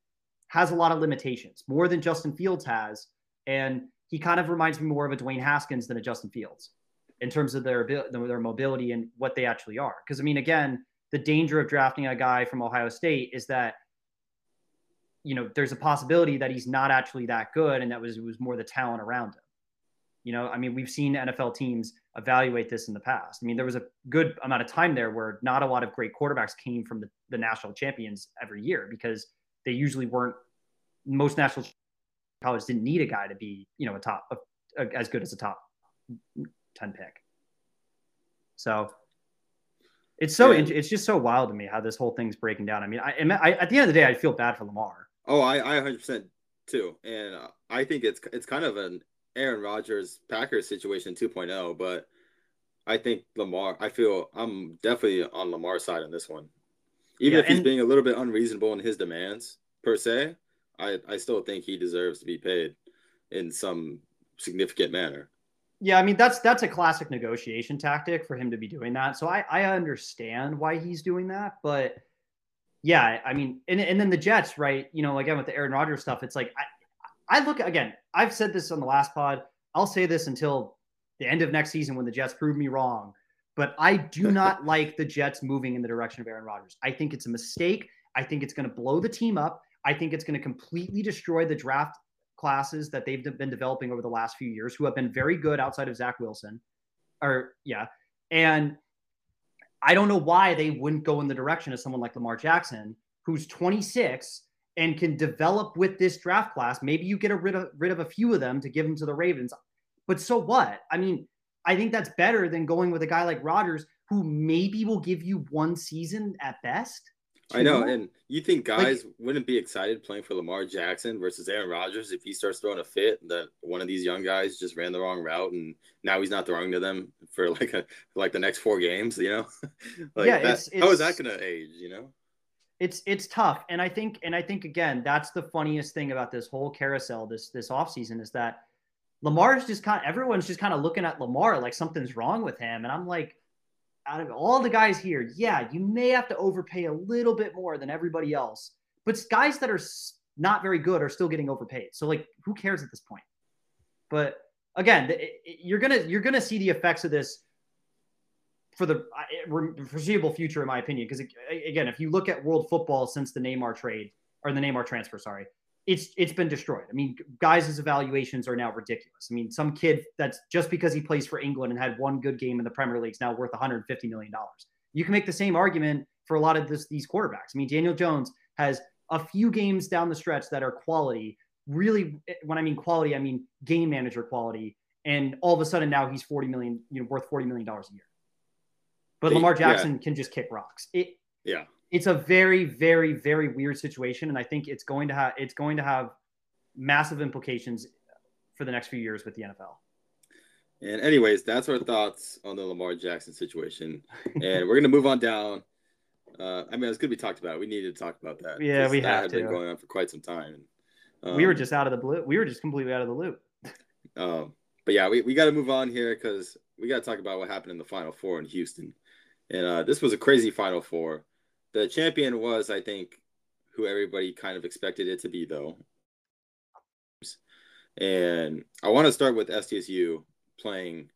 has a lot of limitations, more than Justin Fields has, and he kind of reminds me more of a Dwayne Haskins than a Justin Fields in terms of their their mobility and what they actually are. Because I mean, again, the danger of drafting a guy from Ohio State is that you know, there's a possibility that he's not actually that good, and that was it was more the talent around him. You know, I mean, we've seen NFL teams evaluate this in the past. I mean, there was a good amount of time there where not a lot of great quarterbacks came from the, the national champions every year because they usually weren't. Most national colleges didn't need a guy to be, you know, a top a, a, as good as a top ten pick. So it's so yeah. it's just so wild to me how this whole thing's breaking down. I mean, I, I, at the end of the day, I feel bad for Lamar Oh, I, I 100% too. And uh, I think it's it's kind of an Aaron Rodgers Packers situation 2.0, but I think Lamar, I feel I'm definitely on Lamar's side on this one. Even yeah, if he's and, being a little bit unreasonable in his demands per se, I, I still think he deserves to be paid in some significant manner. Yeah, I mean that's that's a classic negotiation tactic for him to be doing that. So I, I understand why he's doing that, but yeah, I mean, and, and then the Jets, right? You know, again with the Aaron Rodgers stuff, it's like I, I look again. I've said this on the last pod. I'll say this until the end of next season when the Jets prove me wrong. But I do not like the Jets moving in the direction of Aaron Rodgers. I think it's a mistake. I think it's going to blow the team up. I think it's going to completely destroy the draft classes that they've been developing over the last few years, who have been very good outside of Zach Wilson. Or yeah, and I don't know why they wouldn't go in the direction of someone like Lamar Jackson, who's 26 and can develop with this draft class. Maybe you get rid of rid of a few of them to give them to the Ravens. But so what? I mean, I think that's better than going with a guy like Rodgers, who maybe will give you one season at best. I know, and you think guys like, wouldn't be excited playing for Lamar Jackson versus Aaron Rodgers if he starts throwing a fit that one of these young guys just ran the wrong route and now he's not throwing to them for like a like the next four games, you know? like yeah, that, it's, it's, how is that going to age, you know? It's it's tough, and I think and I think again that's the funniest thing about this whole carousel this this offseason is that Lamar's just kind of everyone's just kind of looking at Lamar like something's wrong with him. And I'm like, out of all the guys here, yeah, you may have to overpay a little bit more than everybody else. But guys that are not very good are still getting overpaid. So like, who cares at this point? But again, you're gonna you're gonna see the effects of this for the foreseeable future, in my opinion. Because again, if you look at world football since the Neymar trade or the Neymar transfer, sorry, it's it's been destroyed. I mean, guys' evaluations are now ridiculous. I mean, some kid that's just because he plays for England and had one good game in the Premier League is now worth 150 million dollars. You can make the same argument for a lot of this, these quarterbacks. I mean, Daniel Jones has a few games down the stretch that are quality. Really, eh, when I mean quality, I mean game manager quality. And all of a sudden now he's 40 million, you know, worth 40 million dollars a year. But Lamar Jackson yeah. can just kick rocks. It yeah it's a very, very, very weird situation, and I think it's going to have it's going to have massive implications for the next few years with the NFL. And anyways, that's our thoughts on the Lamar Jackson situation, and we're gonna move on down. Uh, I mean, it's good we talked about. It. We needed to talk about that. Yeah, we that have had to. been going on for quite some time. Um, we were um, just out of the blue. We were just completely out of the loop. um, but yeah, we, we got to move on here because we got to talk about what happened in the Final Four in Houston, and uh, this was a crazy Final Four the champion was, I think, who everybody kind of expected it to be, though. And I want to start with SDSU playing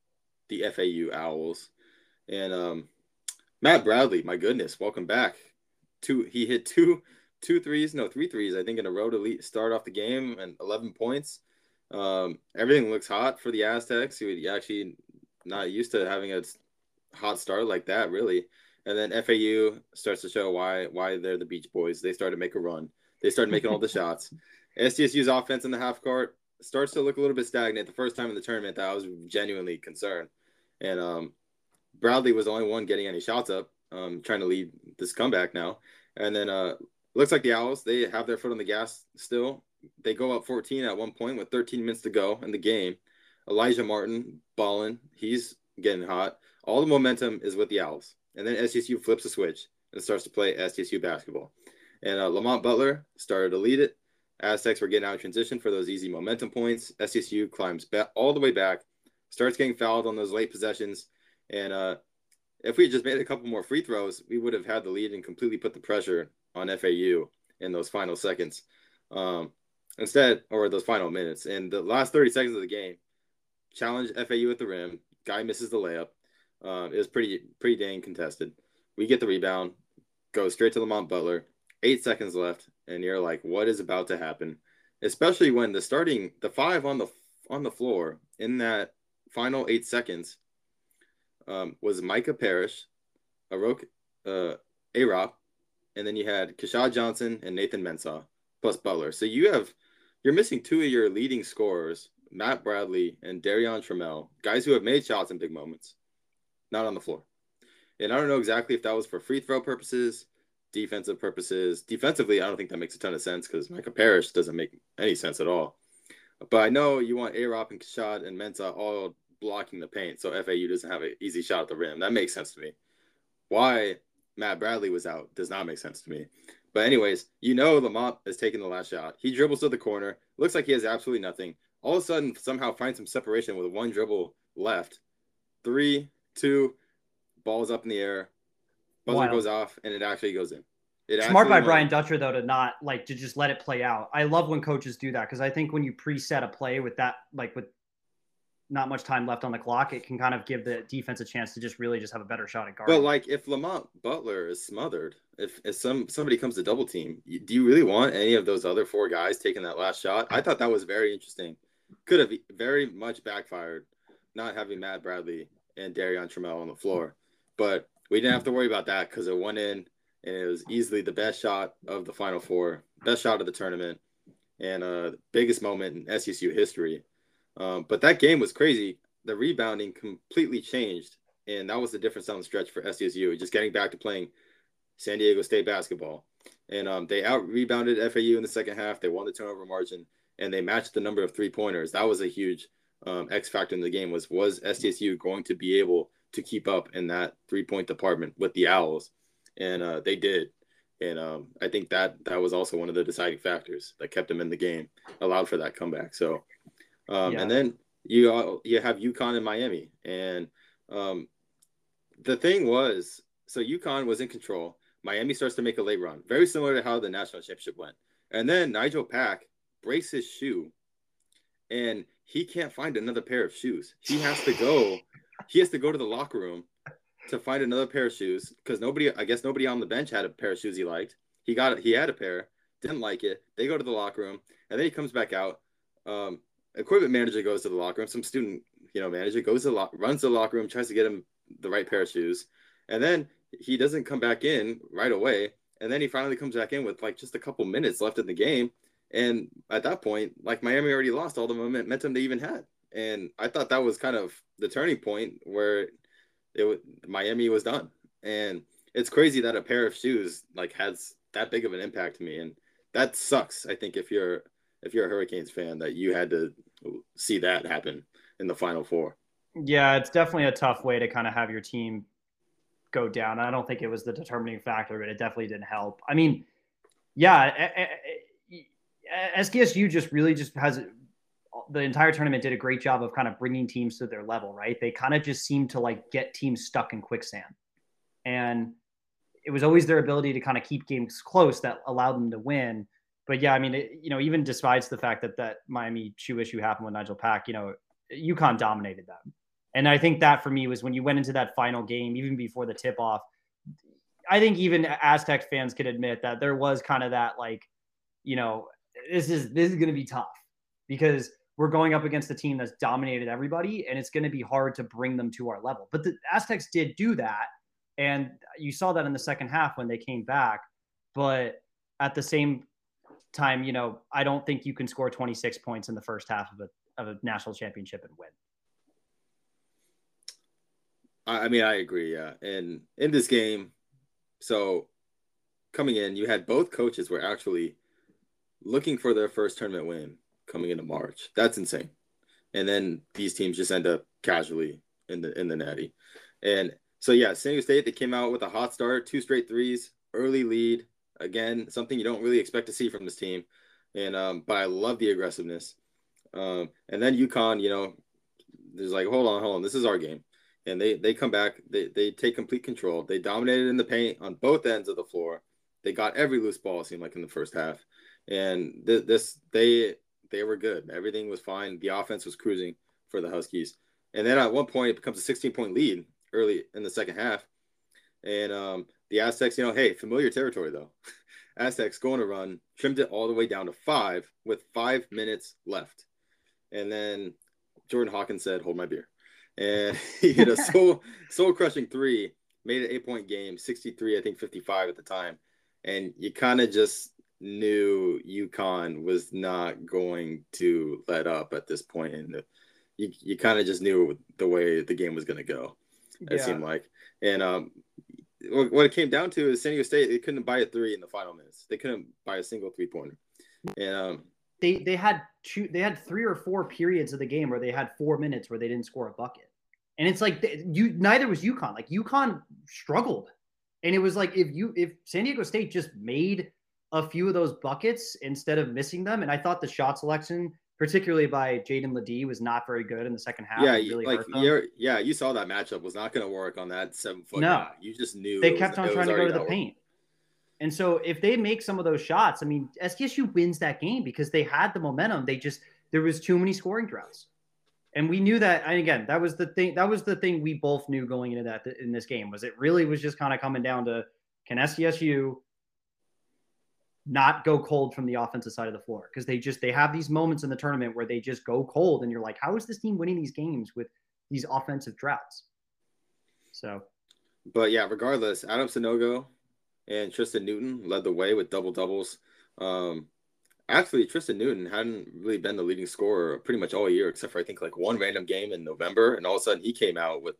the FAU Owls. And um, Matt Bradley, my goodness, welcome back. Two, he hit two, two threes, no, three threes, I think, in a row to start off the game and 11 points. Um, everything looks hot for the Aztecs. He actually not used to having a hot start like that, really. And then FAU starts to show why why they're the Beach Boys. They start to make a run. They started making all the shots. SDSU's offense in the half court starts to look a little bit stagnant. The first time in the tournament that I was genuinely concerned. And um, Bradley was the only one getting any shots up, um, trying to lead this comeback now. And then uh, looks like the Owls, they have their foot on the gas still. They go up 14 at one point with 13 minutes to go in the game. Alijah Martin balling. He's getting hot. All the momentum is with the Owls. And then SDSU flips a switch and starts to play SDSU basketball. And uh, Lamont Butler started to lead it. Aztecs were getting out of transition for those easy momentum points. SDSU climbs back all the way back, starts getting fouled on those late possessions. And uh, if we had just made a couple more free throws, we would have had the lead and completely put the pressure on FAU in those final seconds. Um, instead, or those final minutes. And the last 30 seconds of the game, challenge FAU at the rim. Guy misses the layup. Um, it was pretty pretty dang contested. We get the rebound, go straight to Lamont Butler. Eight seconds left, and you're like, what is about to happen? Especially when the starting the five on the on the floor in that final eight seconds um, was Micah Parrish, Arok, uh, Arop, and then you had Keshad Johnson and Nathan Mensah plus Butler. So you have you're missing two of your leading scorers, Matt Bradley and Darrion Trammell, guys who have made shots in big moments not on the floor. And I don't know exactly if that was for free throw purposes, defensive purposes. Defensively, I don't think that makes a ton of sense because Micah Parrish doesn't make any sense at all. But I know you want Arop and Keshad and Mensah all blocking the paint, so FAU doesn't have an easy shot at the rim. That makes sense to me. Why Matt Bradley was out does not make sense to me. But anyways, you know Lamont is taking the last shot. He dribbles to the corner. Looks like he has absolutely nothing. All of a sudden, somehow finds some separation with one dribble left. Three, two, ball's up in the air, buzzer goes off, and it actually goes in. It Smart by went. Brian Dutcher though to not like to just let it play out. I love when coaches do that because I think when you preset a play with that like with not much time left on the clock, it can kind of give the defense a chance to just really just have a better shot at guard. But like if Lamont Butler is smothered, if, if some somebody comes to double team, do you really want any of those other four guys taking that last shot? I thought that was very interesting. Could have very much backfired not having Matt Bradley and Darrion Trammell on the floor. But we didn't have to worry about that because it went in and it was easily the best shot of the Final Four, best shot of the tournament, and uh, biggest moment in SDSU history. Um, but that game was crazy. The rebounding completely changed, and that was the difference on the stretch for SDSU. Just getting back to playing San Diego State basketball, and um, they out rebounded FAU in the second half. They won the turnover margin, and they matched the number of three pointers. That was a huge um, X factor in the game was was SDSU going to be able to keep up in that three point department with the Owls, and uh, they did. And um, I think that that was also one of the deciding factors that kept them in the game, allowed for that comeback. So, um, yeah. and then you you have UConn and Miami, and um, the thing was, so UConn was in control. Miami starts to make a late run, very similar to how the national championship went. And then Nigel Pack breaks his shoe, and he can't find another pair of shoes. He has to go. he has to go to the locker room to find another pair of shoes because nobody, I guess, nobody on the bench had a pair of shoes he liked. He got it. He had a pair, didn't like it. They go to the locker room, and then he comes back out. Um, equipment manager goes to the locker room. Some student, you know, manager goes to the lo- runs to the locker room, tries to get him the right pair of shoes, and then he doesn't come back in right away. And then he finally comes back in with like just a couple minutes left in the game. And at that point, like Miami already lost all the momentum they even had. And I thought that was kind of the turning point where it was, Miami was done. And it's crazy that a pair of shoes like has that big of an impact to me. And that sucks. I think if you're if you're a Hurricanes fan that you had to see that happen in the final four. Yeah, it's definitely a tough way to kind of have your team go down. I don't think it was the determining factor, but it definitely didn't help. I mean, yeah, SDSU just really just has the entire tournament did a great job of kind of bringing teams to their level, right? They kind of just seemed to like get teams stuck in quicksand. And it was always their ability to kind of keep games close that allowed them to win. But yeah, I mean, it, you know, even despite the fact that that Miami shoe issue happened with Nigel Pack, you know, UConn dominated them. And I think that for me was when you went into that final game, even before the tip off. I think even Aztec fans could admit that there was kind of that like, you know, this is this is going to be tough because we're going up against a team that's dominated everybody, and it's going to be hard to bring them to our level. But the Aztecs did do that, and you saw that in the second half when they came back. But at the same time, you know, I don't think you can score 26 points in the first half of a of a national championship and win. I mean, I agree. Yeah, and in this game, so coming in, you had both coaches were actually looking for their first tournament win coming into March. That's insane. And then these teams just end up casually in the in the natty. And so yeah, San Diego State they came out with a hot start, two straight threes, early lead. Again, something you don't really expect to see from this team. And um, but I love the aggressiveness. Um, and then UConn, you know, there's like, hold on, hold on, this is our game and they they come back. They they take complete control. They dominated in the paint on both ends of the floor. They got every loose ball. Seemed like in the first half, and th- this they they were good. Everything was fine. The offense was cruising for the Huskies. And then at one point, it becomes a 16 point lead early in the second half. And um, the Aztecs, you know, hey, familiar territory though. Aztecs going to run, trimmed it all the way down to five with five minutes left. And then Jordan Hawkins said, Hold my beer and he hit a soul soul crushing three, made an eight point game, 63, I think 55 at the time. And you kind of just knew UConn was not going to let up at this point, and you you kind of just knew the way the game was going to go. It yeah. seemed like, and um, what it came down to is San Diego State they couldn't buy a three in the final minutes. They couldn't buy a single three pointer, and um, they they had two they had three or four periods of the game where they had four minutes where they didn't score a bucket. And it's like you neither was UConn. Like UConn struggled. And it was like if you if San Diego State just made a few of those buckets instead of missing them. And I thought the shot selection, particularly by Jaedon LeDee, was not very good in the second half. Yeah, really like yeah, you saw that matchup was not going to work on that seven foot. No, guy. you just knew they kept was, on trying to go to the paint. And so if they make some of those shots, I mean, SDSU wins that game because they had the momentum. They just there was too many scoring droughts and we knew that and again that was the thing that was the thing we both knew going into that in this game was it really was just kind of coming down to can SDSU not go cold from the offensive side of the floor because they just they have these moments in the tournament where they just go cold and you're like how is this team winning these games with these offensive droughts so but yeah regardless Adam Sanogo and Tristan Newton led the way with double doubles um Actually, Tristan Newton hadn't really been the leading scorer pretty much all year, except for I think like one random game in November, and all of a sudden he came out with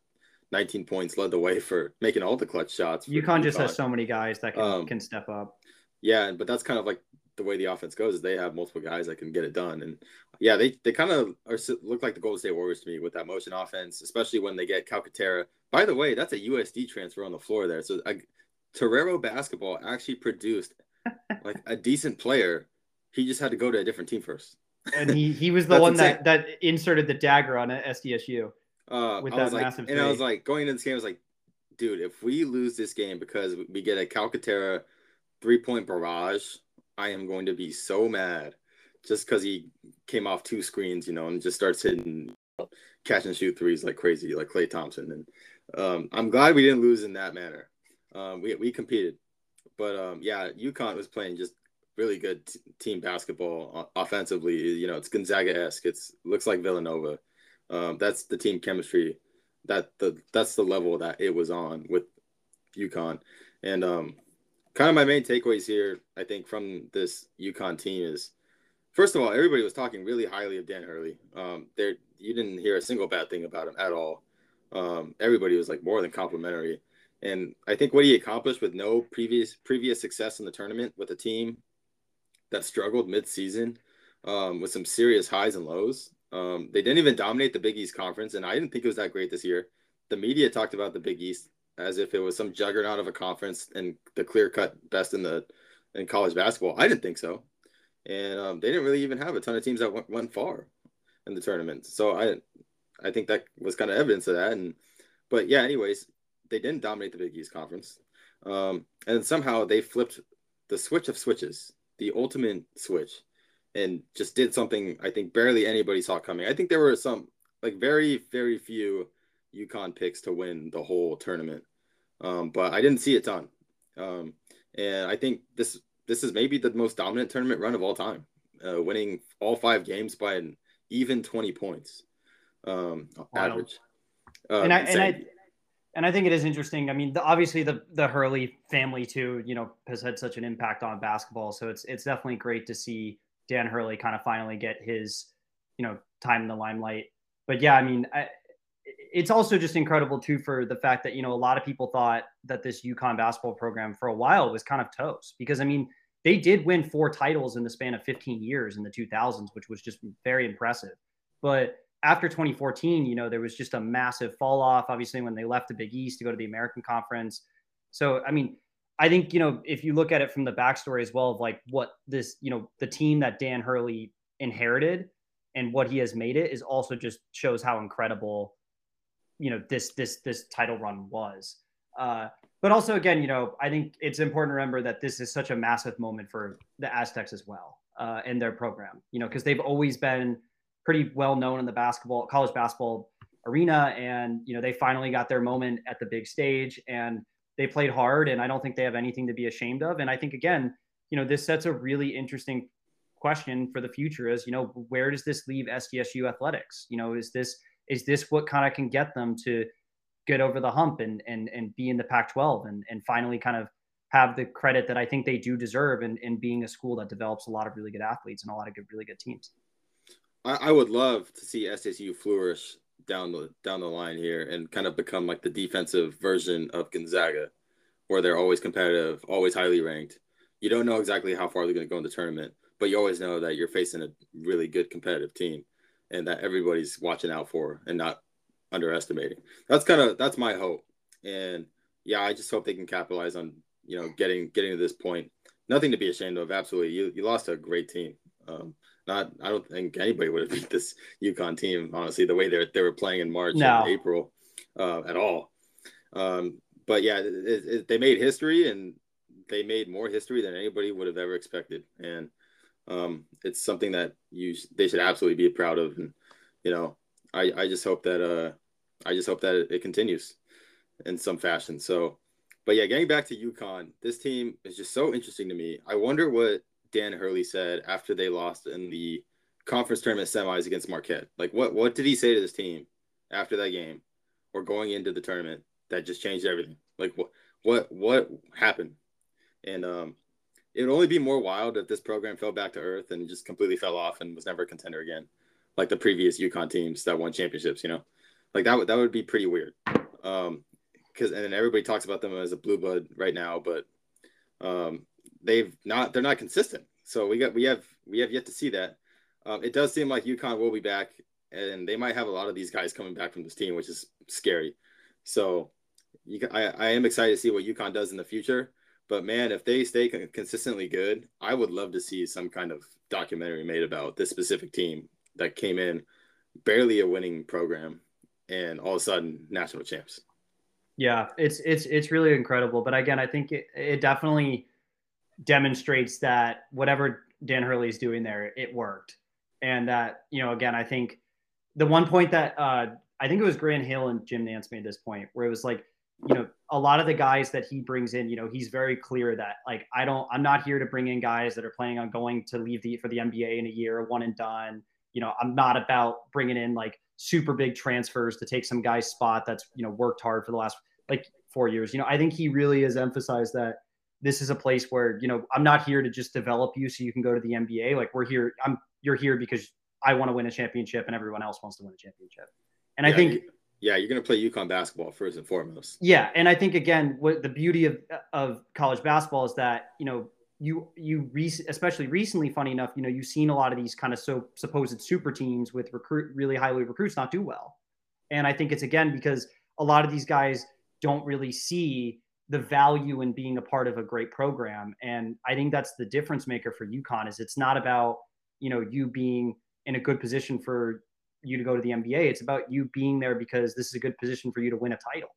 19 points, led the way for making all the clutch shots. UConn, UConn. just has so many guys that can, um, can step up. Yeah, but that's kind of like the way the offense goes is they have multiple guys that can get it done, and yeah, they they kind of are look like the Golden State Warriors to me with that motion offense, especially when they get Calcaterra. By the way, that's a USD transfer on the floor there, so uh, Torero basketball actually produced like a decent player he just had to go to a different team first. and he he was the one that that inserted the dagger on SDSU uh, with I that massive. Like, and I was like going into this game, I was like, dude, if we lose this game because we get a Calcaterra three point barrage, I am going to be so mad. Just because he came off two screens, you know, and just starts hitting catch and shoot threes like crazy, like Klay Thompson. And um, I'm glad we didn't lose in that manner. Um, we we competed, but um, yeah, UConn was playing just really good t- team basketball offensively. You know, it's Gonzaga esque. It's looks like Villanova. Um, that's the team chemistry. That the that's the level that it was on with UConn, and um, kind of my main takeaways here, I think, from this UConn team is, first of all, everybody was talking really highly of Dan Hurley. Um, there you didn't hear a single bad thing about him at all. Um, everybody was like more than complimentary. And I think what he accomplished with no previous previous success in the tournament with a team that struggled mid-season um, with some serious highs and lows. Um, they didn't even dominate the Big East conference, and I didn't think it was that great this year. The media talked about the Big East as if it was some juggernaut of a conference and the clear-cut best in the in college basketball. I didn't think so, and um, they didn't really even have a ton of teams that went, went far in the tournament. So I I think that was kind of evidence of that. And but yeah, anyways, they didn't dominate the Big East conference, um, and somehow they flipped the switch of switches the ultimate switch and just did something I think barely anybody saw coming. I think there were some like very very few UConn picks to win the whole tournament, um, but I didn't see a ton. Um, and I think this this is maybe the most dominant tournament run of all time, uh, winning all five games by an even twenty points um, average. Uh, and I insane. and I and I think it is interesting. I mean, the, obviously the the Hurley family too, you know, has had such an impact on basketball. So it's it's definitely great to see Dan Hurley kind of finally get his, you know, time in the limelight. But yeah, I mean, I, it's also just incredible too for the fact that you know a lot of people thought that this UConn basketball program for a while was kind of toast because I mean they did win four titles in the span of 15 years in the 2000s, which was just very impressive. But after 2014, you know, there was just a massive fall off, obviously, when they left the Big East to go to the American Conference. So, I mean, I think, you know, if you look at it from the backstory as well of like what this, you know, the team that Dan Hurley inherited and what he has made it is also just shows how incredible, you know, this, this, this title run was. Uh, but also, again, you know, I think it's important to remember that this is such a massive moment for the Aztecs as well uh, and their program, you know, because they've always been pretty well known in the basketball college basketball arena. And you know they finally got their moment at the big stage and they played hard. And i don't think they have anything to be ashamed of. And i think again you know this sets a really interesting question for the future is you know where does this leave sdsu athletics? You know is this is this what kind of can get them to get over the hump and and and be in the pac 12 and and finally kind of have the credit that i think they do deserve in, in being a school that develops a lot of really good athletes and a lot of good really good teams I, I would love to see SSU flourish down the down the line here and kind of become like the defensive version of Gonzaga, where they're always competitive, always highly ranked. You don't know exactly how far they're going to go in the tournament, but you always know that you're facing a really good competitive team, and that everybody's watching out for and not underestimating. That's kind of that's my hope, and yeah, I just hope they can capitalize on you know getting getting to this point. Nothing to be ashamed of. Absolutely, you you lost a great team. Um, not I don't think anybody would have beat this UConn team honestly the way they they were playing in March no. and April uh, at all. Um, but yeah, it, it, they made history and they made more history than anybody would have ever expected, and um, it's something that you they should absolutely be proud of. And you know, I I just hope that uh I just hope that it, it continues in some fashion. So, but yeah, getting back to UConn, this team is just so interesting to me. I wonder what Dan Hurley said after they lost in the conference tournament semis against Marquette? Like, what what did he say to this team after that game, or going into the tournament that just changed everything? Like, what what what happened? And um, it would only be more wild if this program fell back to earth and just completely fell off and was never a contender again, like the previous UConn teams that won championships. You know, like that would that would be pretty weird. Um, because and then everybody talks about them as a blue blood right now, but um, they've not they're not consistent. So we got we have we have yet to see that. Um, it does seem like UConn will be back, and they might have a lot of these guys coming back from this team, which is scary. So you, I, I am excited to see what UConn does in the future. But man, if they stay consistently good, I would love to see some kind of documentary made about this specific team that came in barely a winning program and all of a sudden national champs. Yeah, it's it's it's really incredible. But again, I think it, it definitely demonstrates that whatever Dan Hurley's doing there, it worked. And that, you know, again, I think the one point that uh, I think it was Grant Hill and Jim Nantz made this point where it was like, you know, a lot of the guys that he brings in, you know, he's very clear that like I don't, I'm not here to bring in guys that are planning on going to leave the for the NBA in a year, one and done. You know, I'm not about bringing in like super big transfers to take some guy's spot that's you know worked hard for the last like four years. You know, I think he really has emphasized that this is a place where you know I'm not here to just develop you so you can go to the NBA. Like we're here, I'm you're here because I want to win a championship and everyone else wants to win a championship. And yeah, I think yeah, you're going to play UConn basketball first and foremost. Yeah, and I think again, what the beauty of of college basketball is that you know you you re- especially recently, funny enough, you know you've seen a lot of these kind of so supposed super teams with recruit really highly recruits not do well, and I think it's again because a lot of these guys don't really see the value in being a part of a great program, and I think that's the difference maker for UConn is it's not about you know you being in a good position for you to go to the NBA. It's about you being there because this is a good position for you to win a title.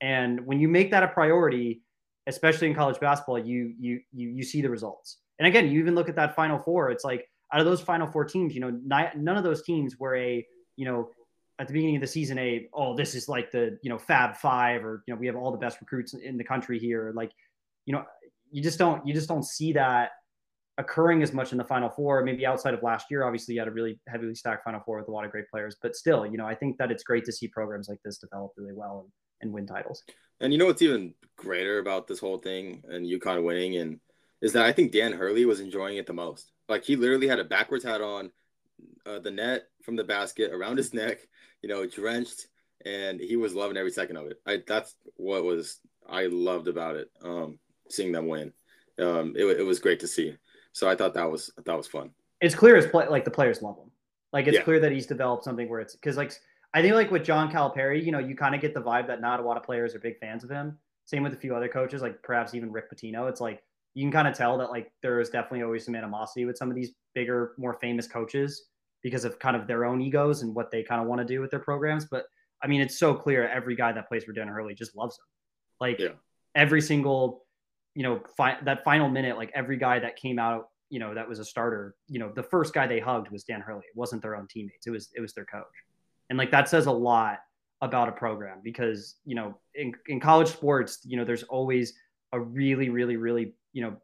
And when you make that a priority, especially in college basketball, you you you you see the results. And again, you even look at that Final Four. It's like out of those Final Four teams, you know, none of those teams were a you know at the beginning of the season a oh this is like the you know Fab Five or you know we have all the best recruits in the country here. Like you know you just don't you just don't see that occurring as much in the Final Four. Maybe outside of last year, obviously you had a really heavily stacked Final Four with a lot of great players. But still, you know, I think that it's great to see programs like this develop really well and, and win titles. And you know what's even greater about this whole thing and UConn winning and is that I think Dan Hurley was enjoying it the most. Like he literally had a backwards hat on, uh, the net from the basket around his neck, you know, drenched, and he was loving every second of it. I that's what was I loved about it. Um, seeing them win, um, it, it was great to see. So I thought that was that was fun. It's clear as play like the players love him. Like it's yeah. clear that he's developed something where it's because like I think like with John Calipari, you know, you kind of get the vibe that not a lot of players are big fans of him. Same with a few other coaches, like perhaps even Rick Pitino. It's like you can kind of tell that like there is definitely always some animosity with some of these bigger, more famous coaches because of kind of their own egos and what they kind of want to do with their programs. But I mean, it's so clear every guy that plays for Dan Hurley just loves him. Like yeah. every single you know, fi- that final minute, like every guy that came out, you know, that was a starter, you know, the first guy they hugged was Dan Hurley. It wasn't their own teammates. It was it was their coach. And like that says a lot about a program because, you know, in, in college sports, you know, there's always a really, really, really, you know,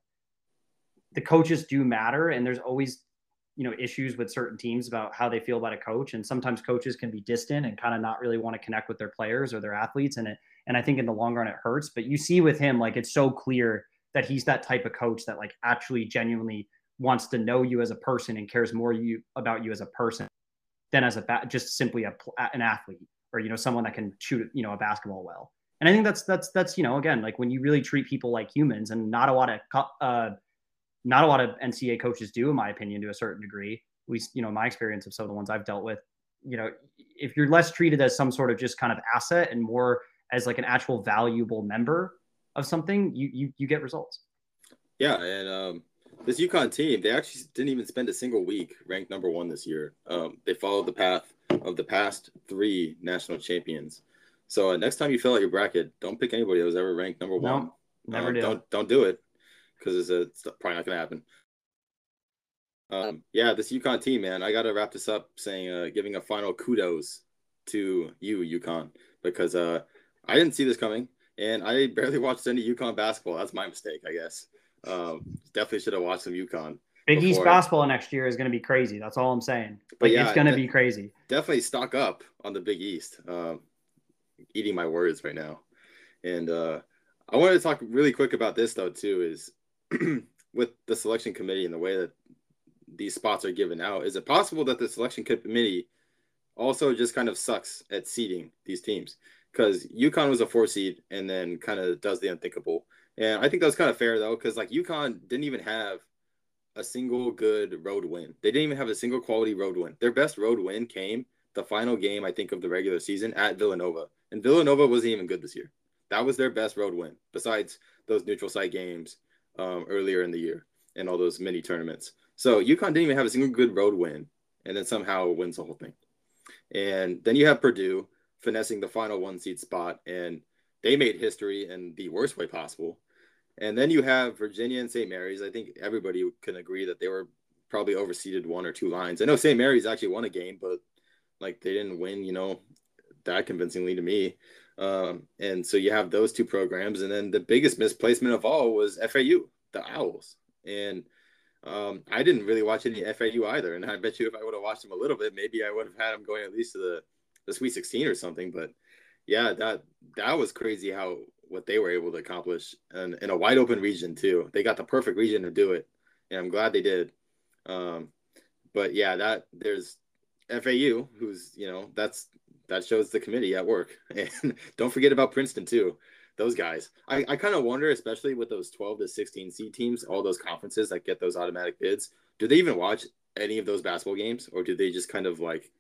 the coaches do matter and there's always you know issues with certain teams about how they feel about a coach and sometimes coaches can be distant and kind of not really want to connect with their players or their athletes and it and i think in the long run it hurts but you see with him like it's so clear that he's that type of coach that like actually genuinely wants to know you as a person and cares more you about you as a person than as a ba- just simply a, an athlete or you know someone that can shoot you know a basketball well and i think that's that's that's you know again like when you really treat people like humans and not a lot of uh, not a lot of NCA coaches do, in my opinion, to a certain degree. At least, you know, my experience of some of the ones I've dealt with. You know, if you're less treated as some sort of just kind of asset and more as like an actual valuable member of something, you you you get results. Yeah, and um, this UConn team, they actually didn't even spend a single week ranked number one this year. Um, they followed the path of the past three national champions. So uh, next time you fill out your bracket, don't pick anybody that was ever ranked number one. No, never um, do. Don't don't do it because it's, it's, probably not going to happen. Um, yeah, this UConn team, man, I got to wrap this up saying, uh, giving a final kudos to you, UConn, because uh, I didn't see this coming, and I barely watched any UConn basketball. That's my mistake, I guess. Um, definitely should have watched some UConn. Big East basketball next year is going to be crazy. That's all I'm saying. But like, yeah, it's going to be crazy. Definitely stock up on the Big East. Um, eating my words right now, and uh, I wanted to talk really quick about this though too. Is with the selection committee and the way that these spots are given out, is it possible that the selection committee also just kind of sucks at seeding these teams? Because UConn was a four seed and then kind of does the unthinkable. And I think that was kind of fair though, because like UConn didn't even have a single good road win. They didn't even have a single quality road win. Their best road win came the final game, I think, of the regular season at Villanova. And Villanova wasn't even good this year. That was their best road win, besides those neutral site games um, earlier in the year and all those mini tournaments. So UConn didn't even have a single good road win, and then somehow wins the whole thing. And then you have Purdue finessing the final one seed spot, and they made history in the worst way possible. And then you have Virginia and St. Mary's. I think everybody can agree that they were probably overseeded one or two lines. I know St. Mary's actually won a game, but like they didn't win, you know, that convincingly to me. Um, and so you have those two programs, and then the biggest misplacement of all was FAU, the Owls. And um, I didn't really watch any FAU either, and I bet you if I would have watched them a little bit, maybe I would have had them going at least to the the Sweet 16 or something. But yeah, that that was crazy how what they were able to accomplish and in a wide open region too. They got the perfect region to do it, and I'm glad they did. Um, but yeah, that there's FAU, who's you know that's that shows the committee at work, and don't forget about Princeton too. Those guys, I, I kind of wonder, especially with those 12 to 16 seed teams, all those conferences that get those automatic bids, do they even watch any of those basketball games, or do they just kind of like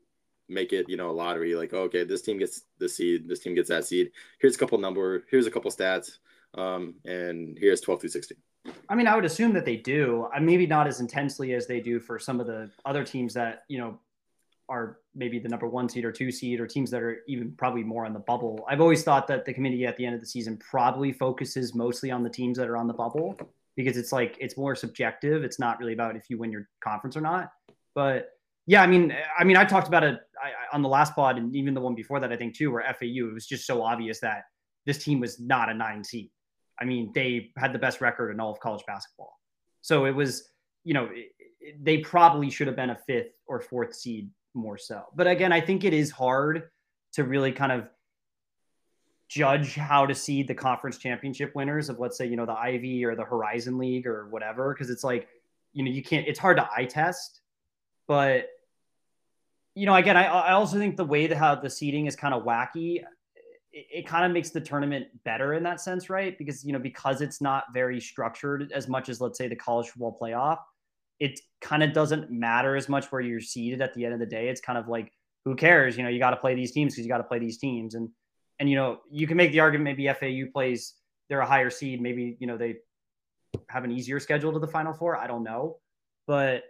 make it, you know, a lottery? Like, oh, okay, this team gets the seed, this team gets that seed. Here's a couple number, here's a couple stats, um, and here's 12 through 16. I mean, I would assume that they do. Maybe not as intensely as they do for some of the other teams that you know are maybe the number one seed or two seed or teams that are even probably more on the bubble. I've always thought that the committee at the end of the season probably focuses mostly on the teams that are on the bubble because it's like it's more subjective. It's not really about if you win your conference or not. But yeah, I mean, I mean, I talked about it on the last pod and even the one before that, I think too, where FAU it was just so obvious that this team was not a nine seed. I mean, they had the best record in all of college basketball. So it was, you know, they probably should have been a fifth or fourth seed more so. But again, I think it is hard to really kind of judge how to seed the conference championship winners of let's say, you know, the Ivy or the Horizon League or whatever. Cause it's like, you know, you can't, it's hard to eye test. But, you know, again, I, I also think the way that how the seeding is kind of wacky it, it kind of makes the tournament better in that sense, right? Because you know, because it's not very structured as much as let's say the college football playoff, it kind of doesn't matter as much where you're seeded at the end of the day. It's kind of like who cares? You know, you got to play these teams because you got to play these teams, and and you know, you can make the argument maybe FAU plays they're a higher seed, maybe you know they have an easier schedule to the Final Four. I don't know, but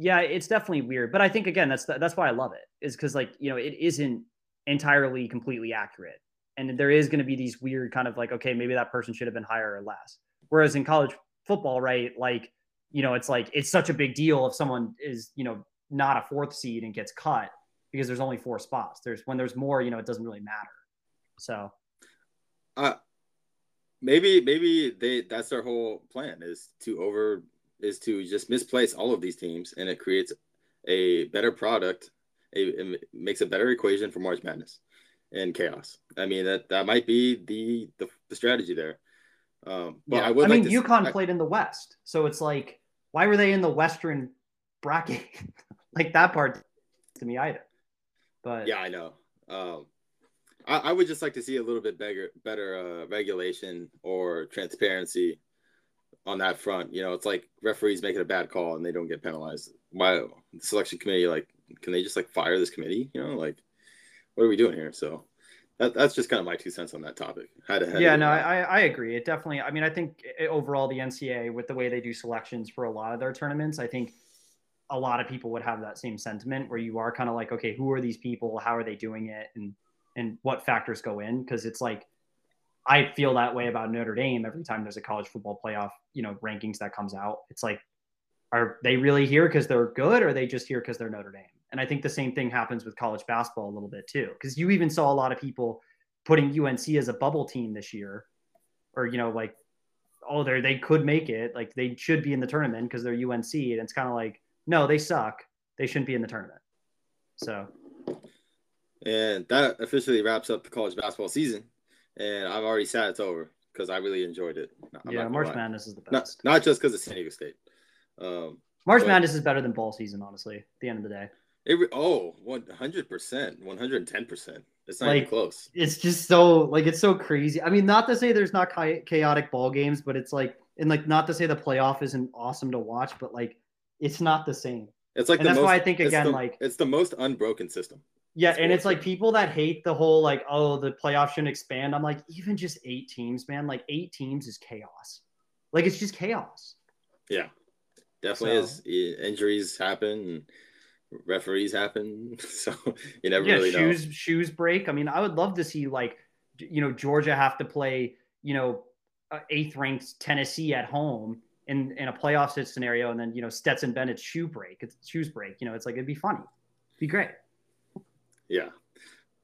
yeah, it's definitely weird. But I think again, that's that's why I love it is because like you know it isn't entirely completely accurate. And there is going to be these weird kind of like, okay, maybe that person should have been higher or less. Whereas in college football, right, like, you know, it's like it's such a big deal if someone is, you know, not a fourth seed and gets cut because there's only four spots. There's when there's more, you know, it doesn't really matter. So uh maybe maybe they that's their whole plan is to over is to just misplace all of these teams and it creates a better product it, it makes a better equation for March Madness and chaos. I mean that that might be the the, the strategy there. Um, but yeah. I would. I like mean, UConn played in the West, so it's like, why were they in the Western bracket? like that part to me either. But yeah, I know. Um, I, I, would just like to see a little bit better better uh, regulation or transparency on that front. You know, it's like referees making a bad call and they don't get penalized. Why the selection committee like can they just like fire this committee? You know, like what are we doing here? So that, that's just kind of my two cents on that topic. How to, yeah, no, I, I agree. It definitely, I mean, I think eh, overall the NCAA with the way they do selections for a lot of their tournaments, I think a lot of people would have that same sentiment where you are kind of like, okay, who are these people? How are they doing it? And, and what factors go in? Cause it's like, I feel that way about Notre Dame every time there's a college football playoff, you know, rankings that comes out. It's like, are they really here because they're good or are they just here because they're Notre Dame? And I think the same thing happens with college basketball a little bit too, because you even saw a lot of people putting UNC as a bubble team this year, or you know, like, oh, they they could make it, like they should be in the tournament because they're UNC, and it's kind of like, no, they suck, they shouldn't be in the tournament. So, and that officially wraps up the college basketball season, and I've already said it's over because I really enjoyed it. I'm yeah, March Madness is the best. Not, not just because of San Diego State. Um, March but, Madness is better than ball season, honestly. At the end of the day. It oh, 100 percent, one hundred ten percent. It's not like, even close. It's just so like it's so crazy. I mean, not to say there's not chaotic ball games, but it's like and like not to say the playoff isn't awesome to watch, but like it's not the same. It's like and that's most, why I think again, the, like it's the most unbroken system. Yeah, and it's like people that hate the whole like, oh, the playoffs shouldn't expand. I'm like, even just eight teams, man. Like eight teams is chaos. Like it's just chaos. Yeah, definitely so, is. Injuries happen, referees happen, so you never yeah, really shoes know. shoes break. I mean, I would love to see like, you know, Georgia have to play, you know, eighth ranked Tennessee at home in in a playoff scenario, and then you know Stetson Bennett's shoe break, it's shoes break. You know, it's like it'd be funny, it'd be great. Yeah,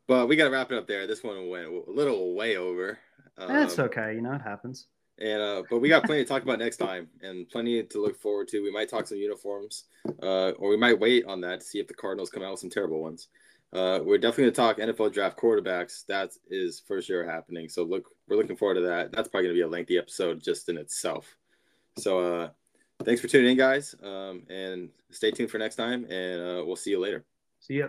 but we got to wrap it up there. This one went a little way over. Um, That's okay. You know, it happens. And uh, but we got plenty to talk about next time, and plenty to look forward to. We might talk some uniforms, uh, or we might wait on that to see if the Cardinals come out with some terrible ones. Uh, we're definitely gonna talk NFL draft quarterbacks. That is for sure happening. So look, we're looking forward to that. That's probably gonna be a lengthy episode just in itself. So uh, thanks for tuning in, guys, um, and stay tuned for next time. And uh, we'll see you later. See ya.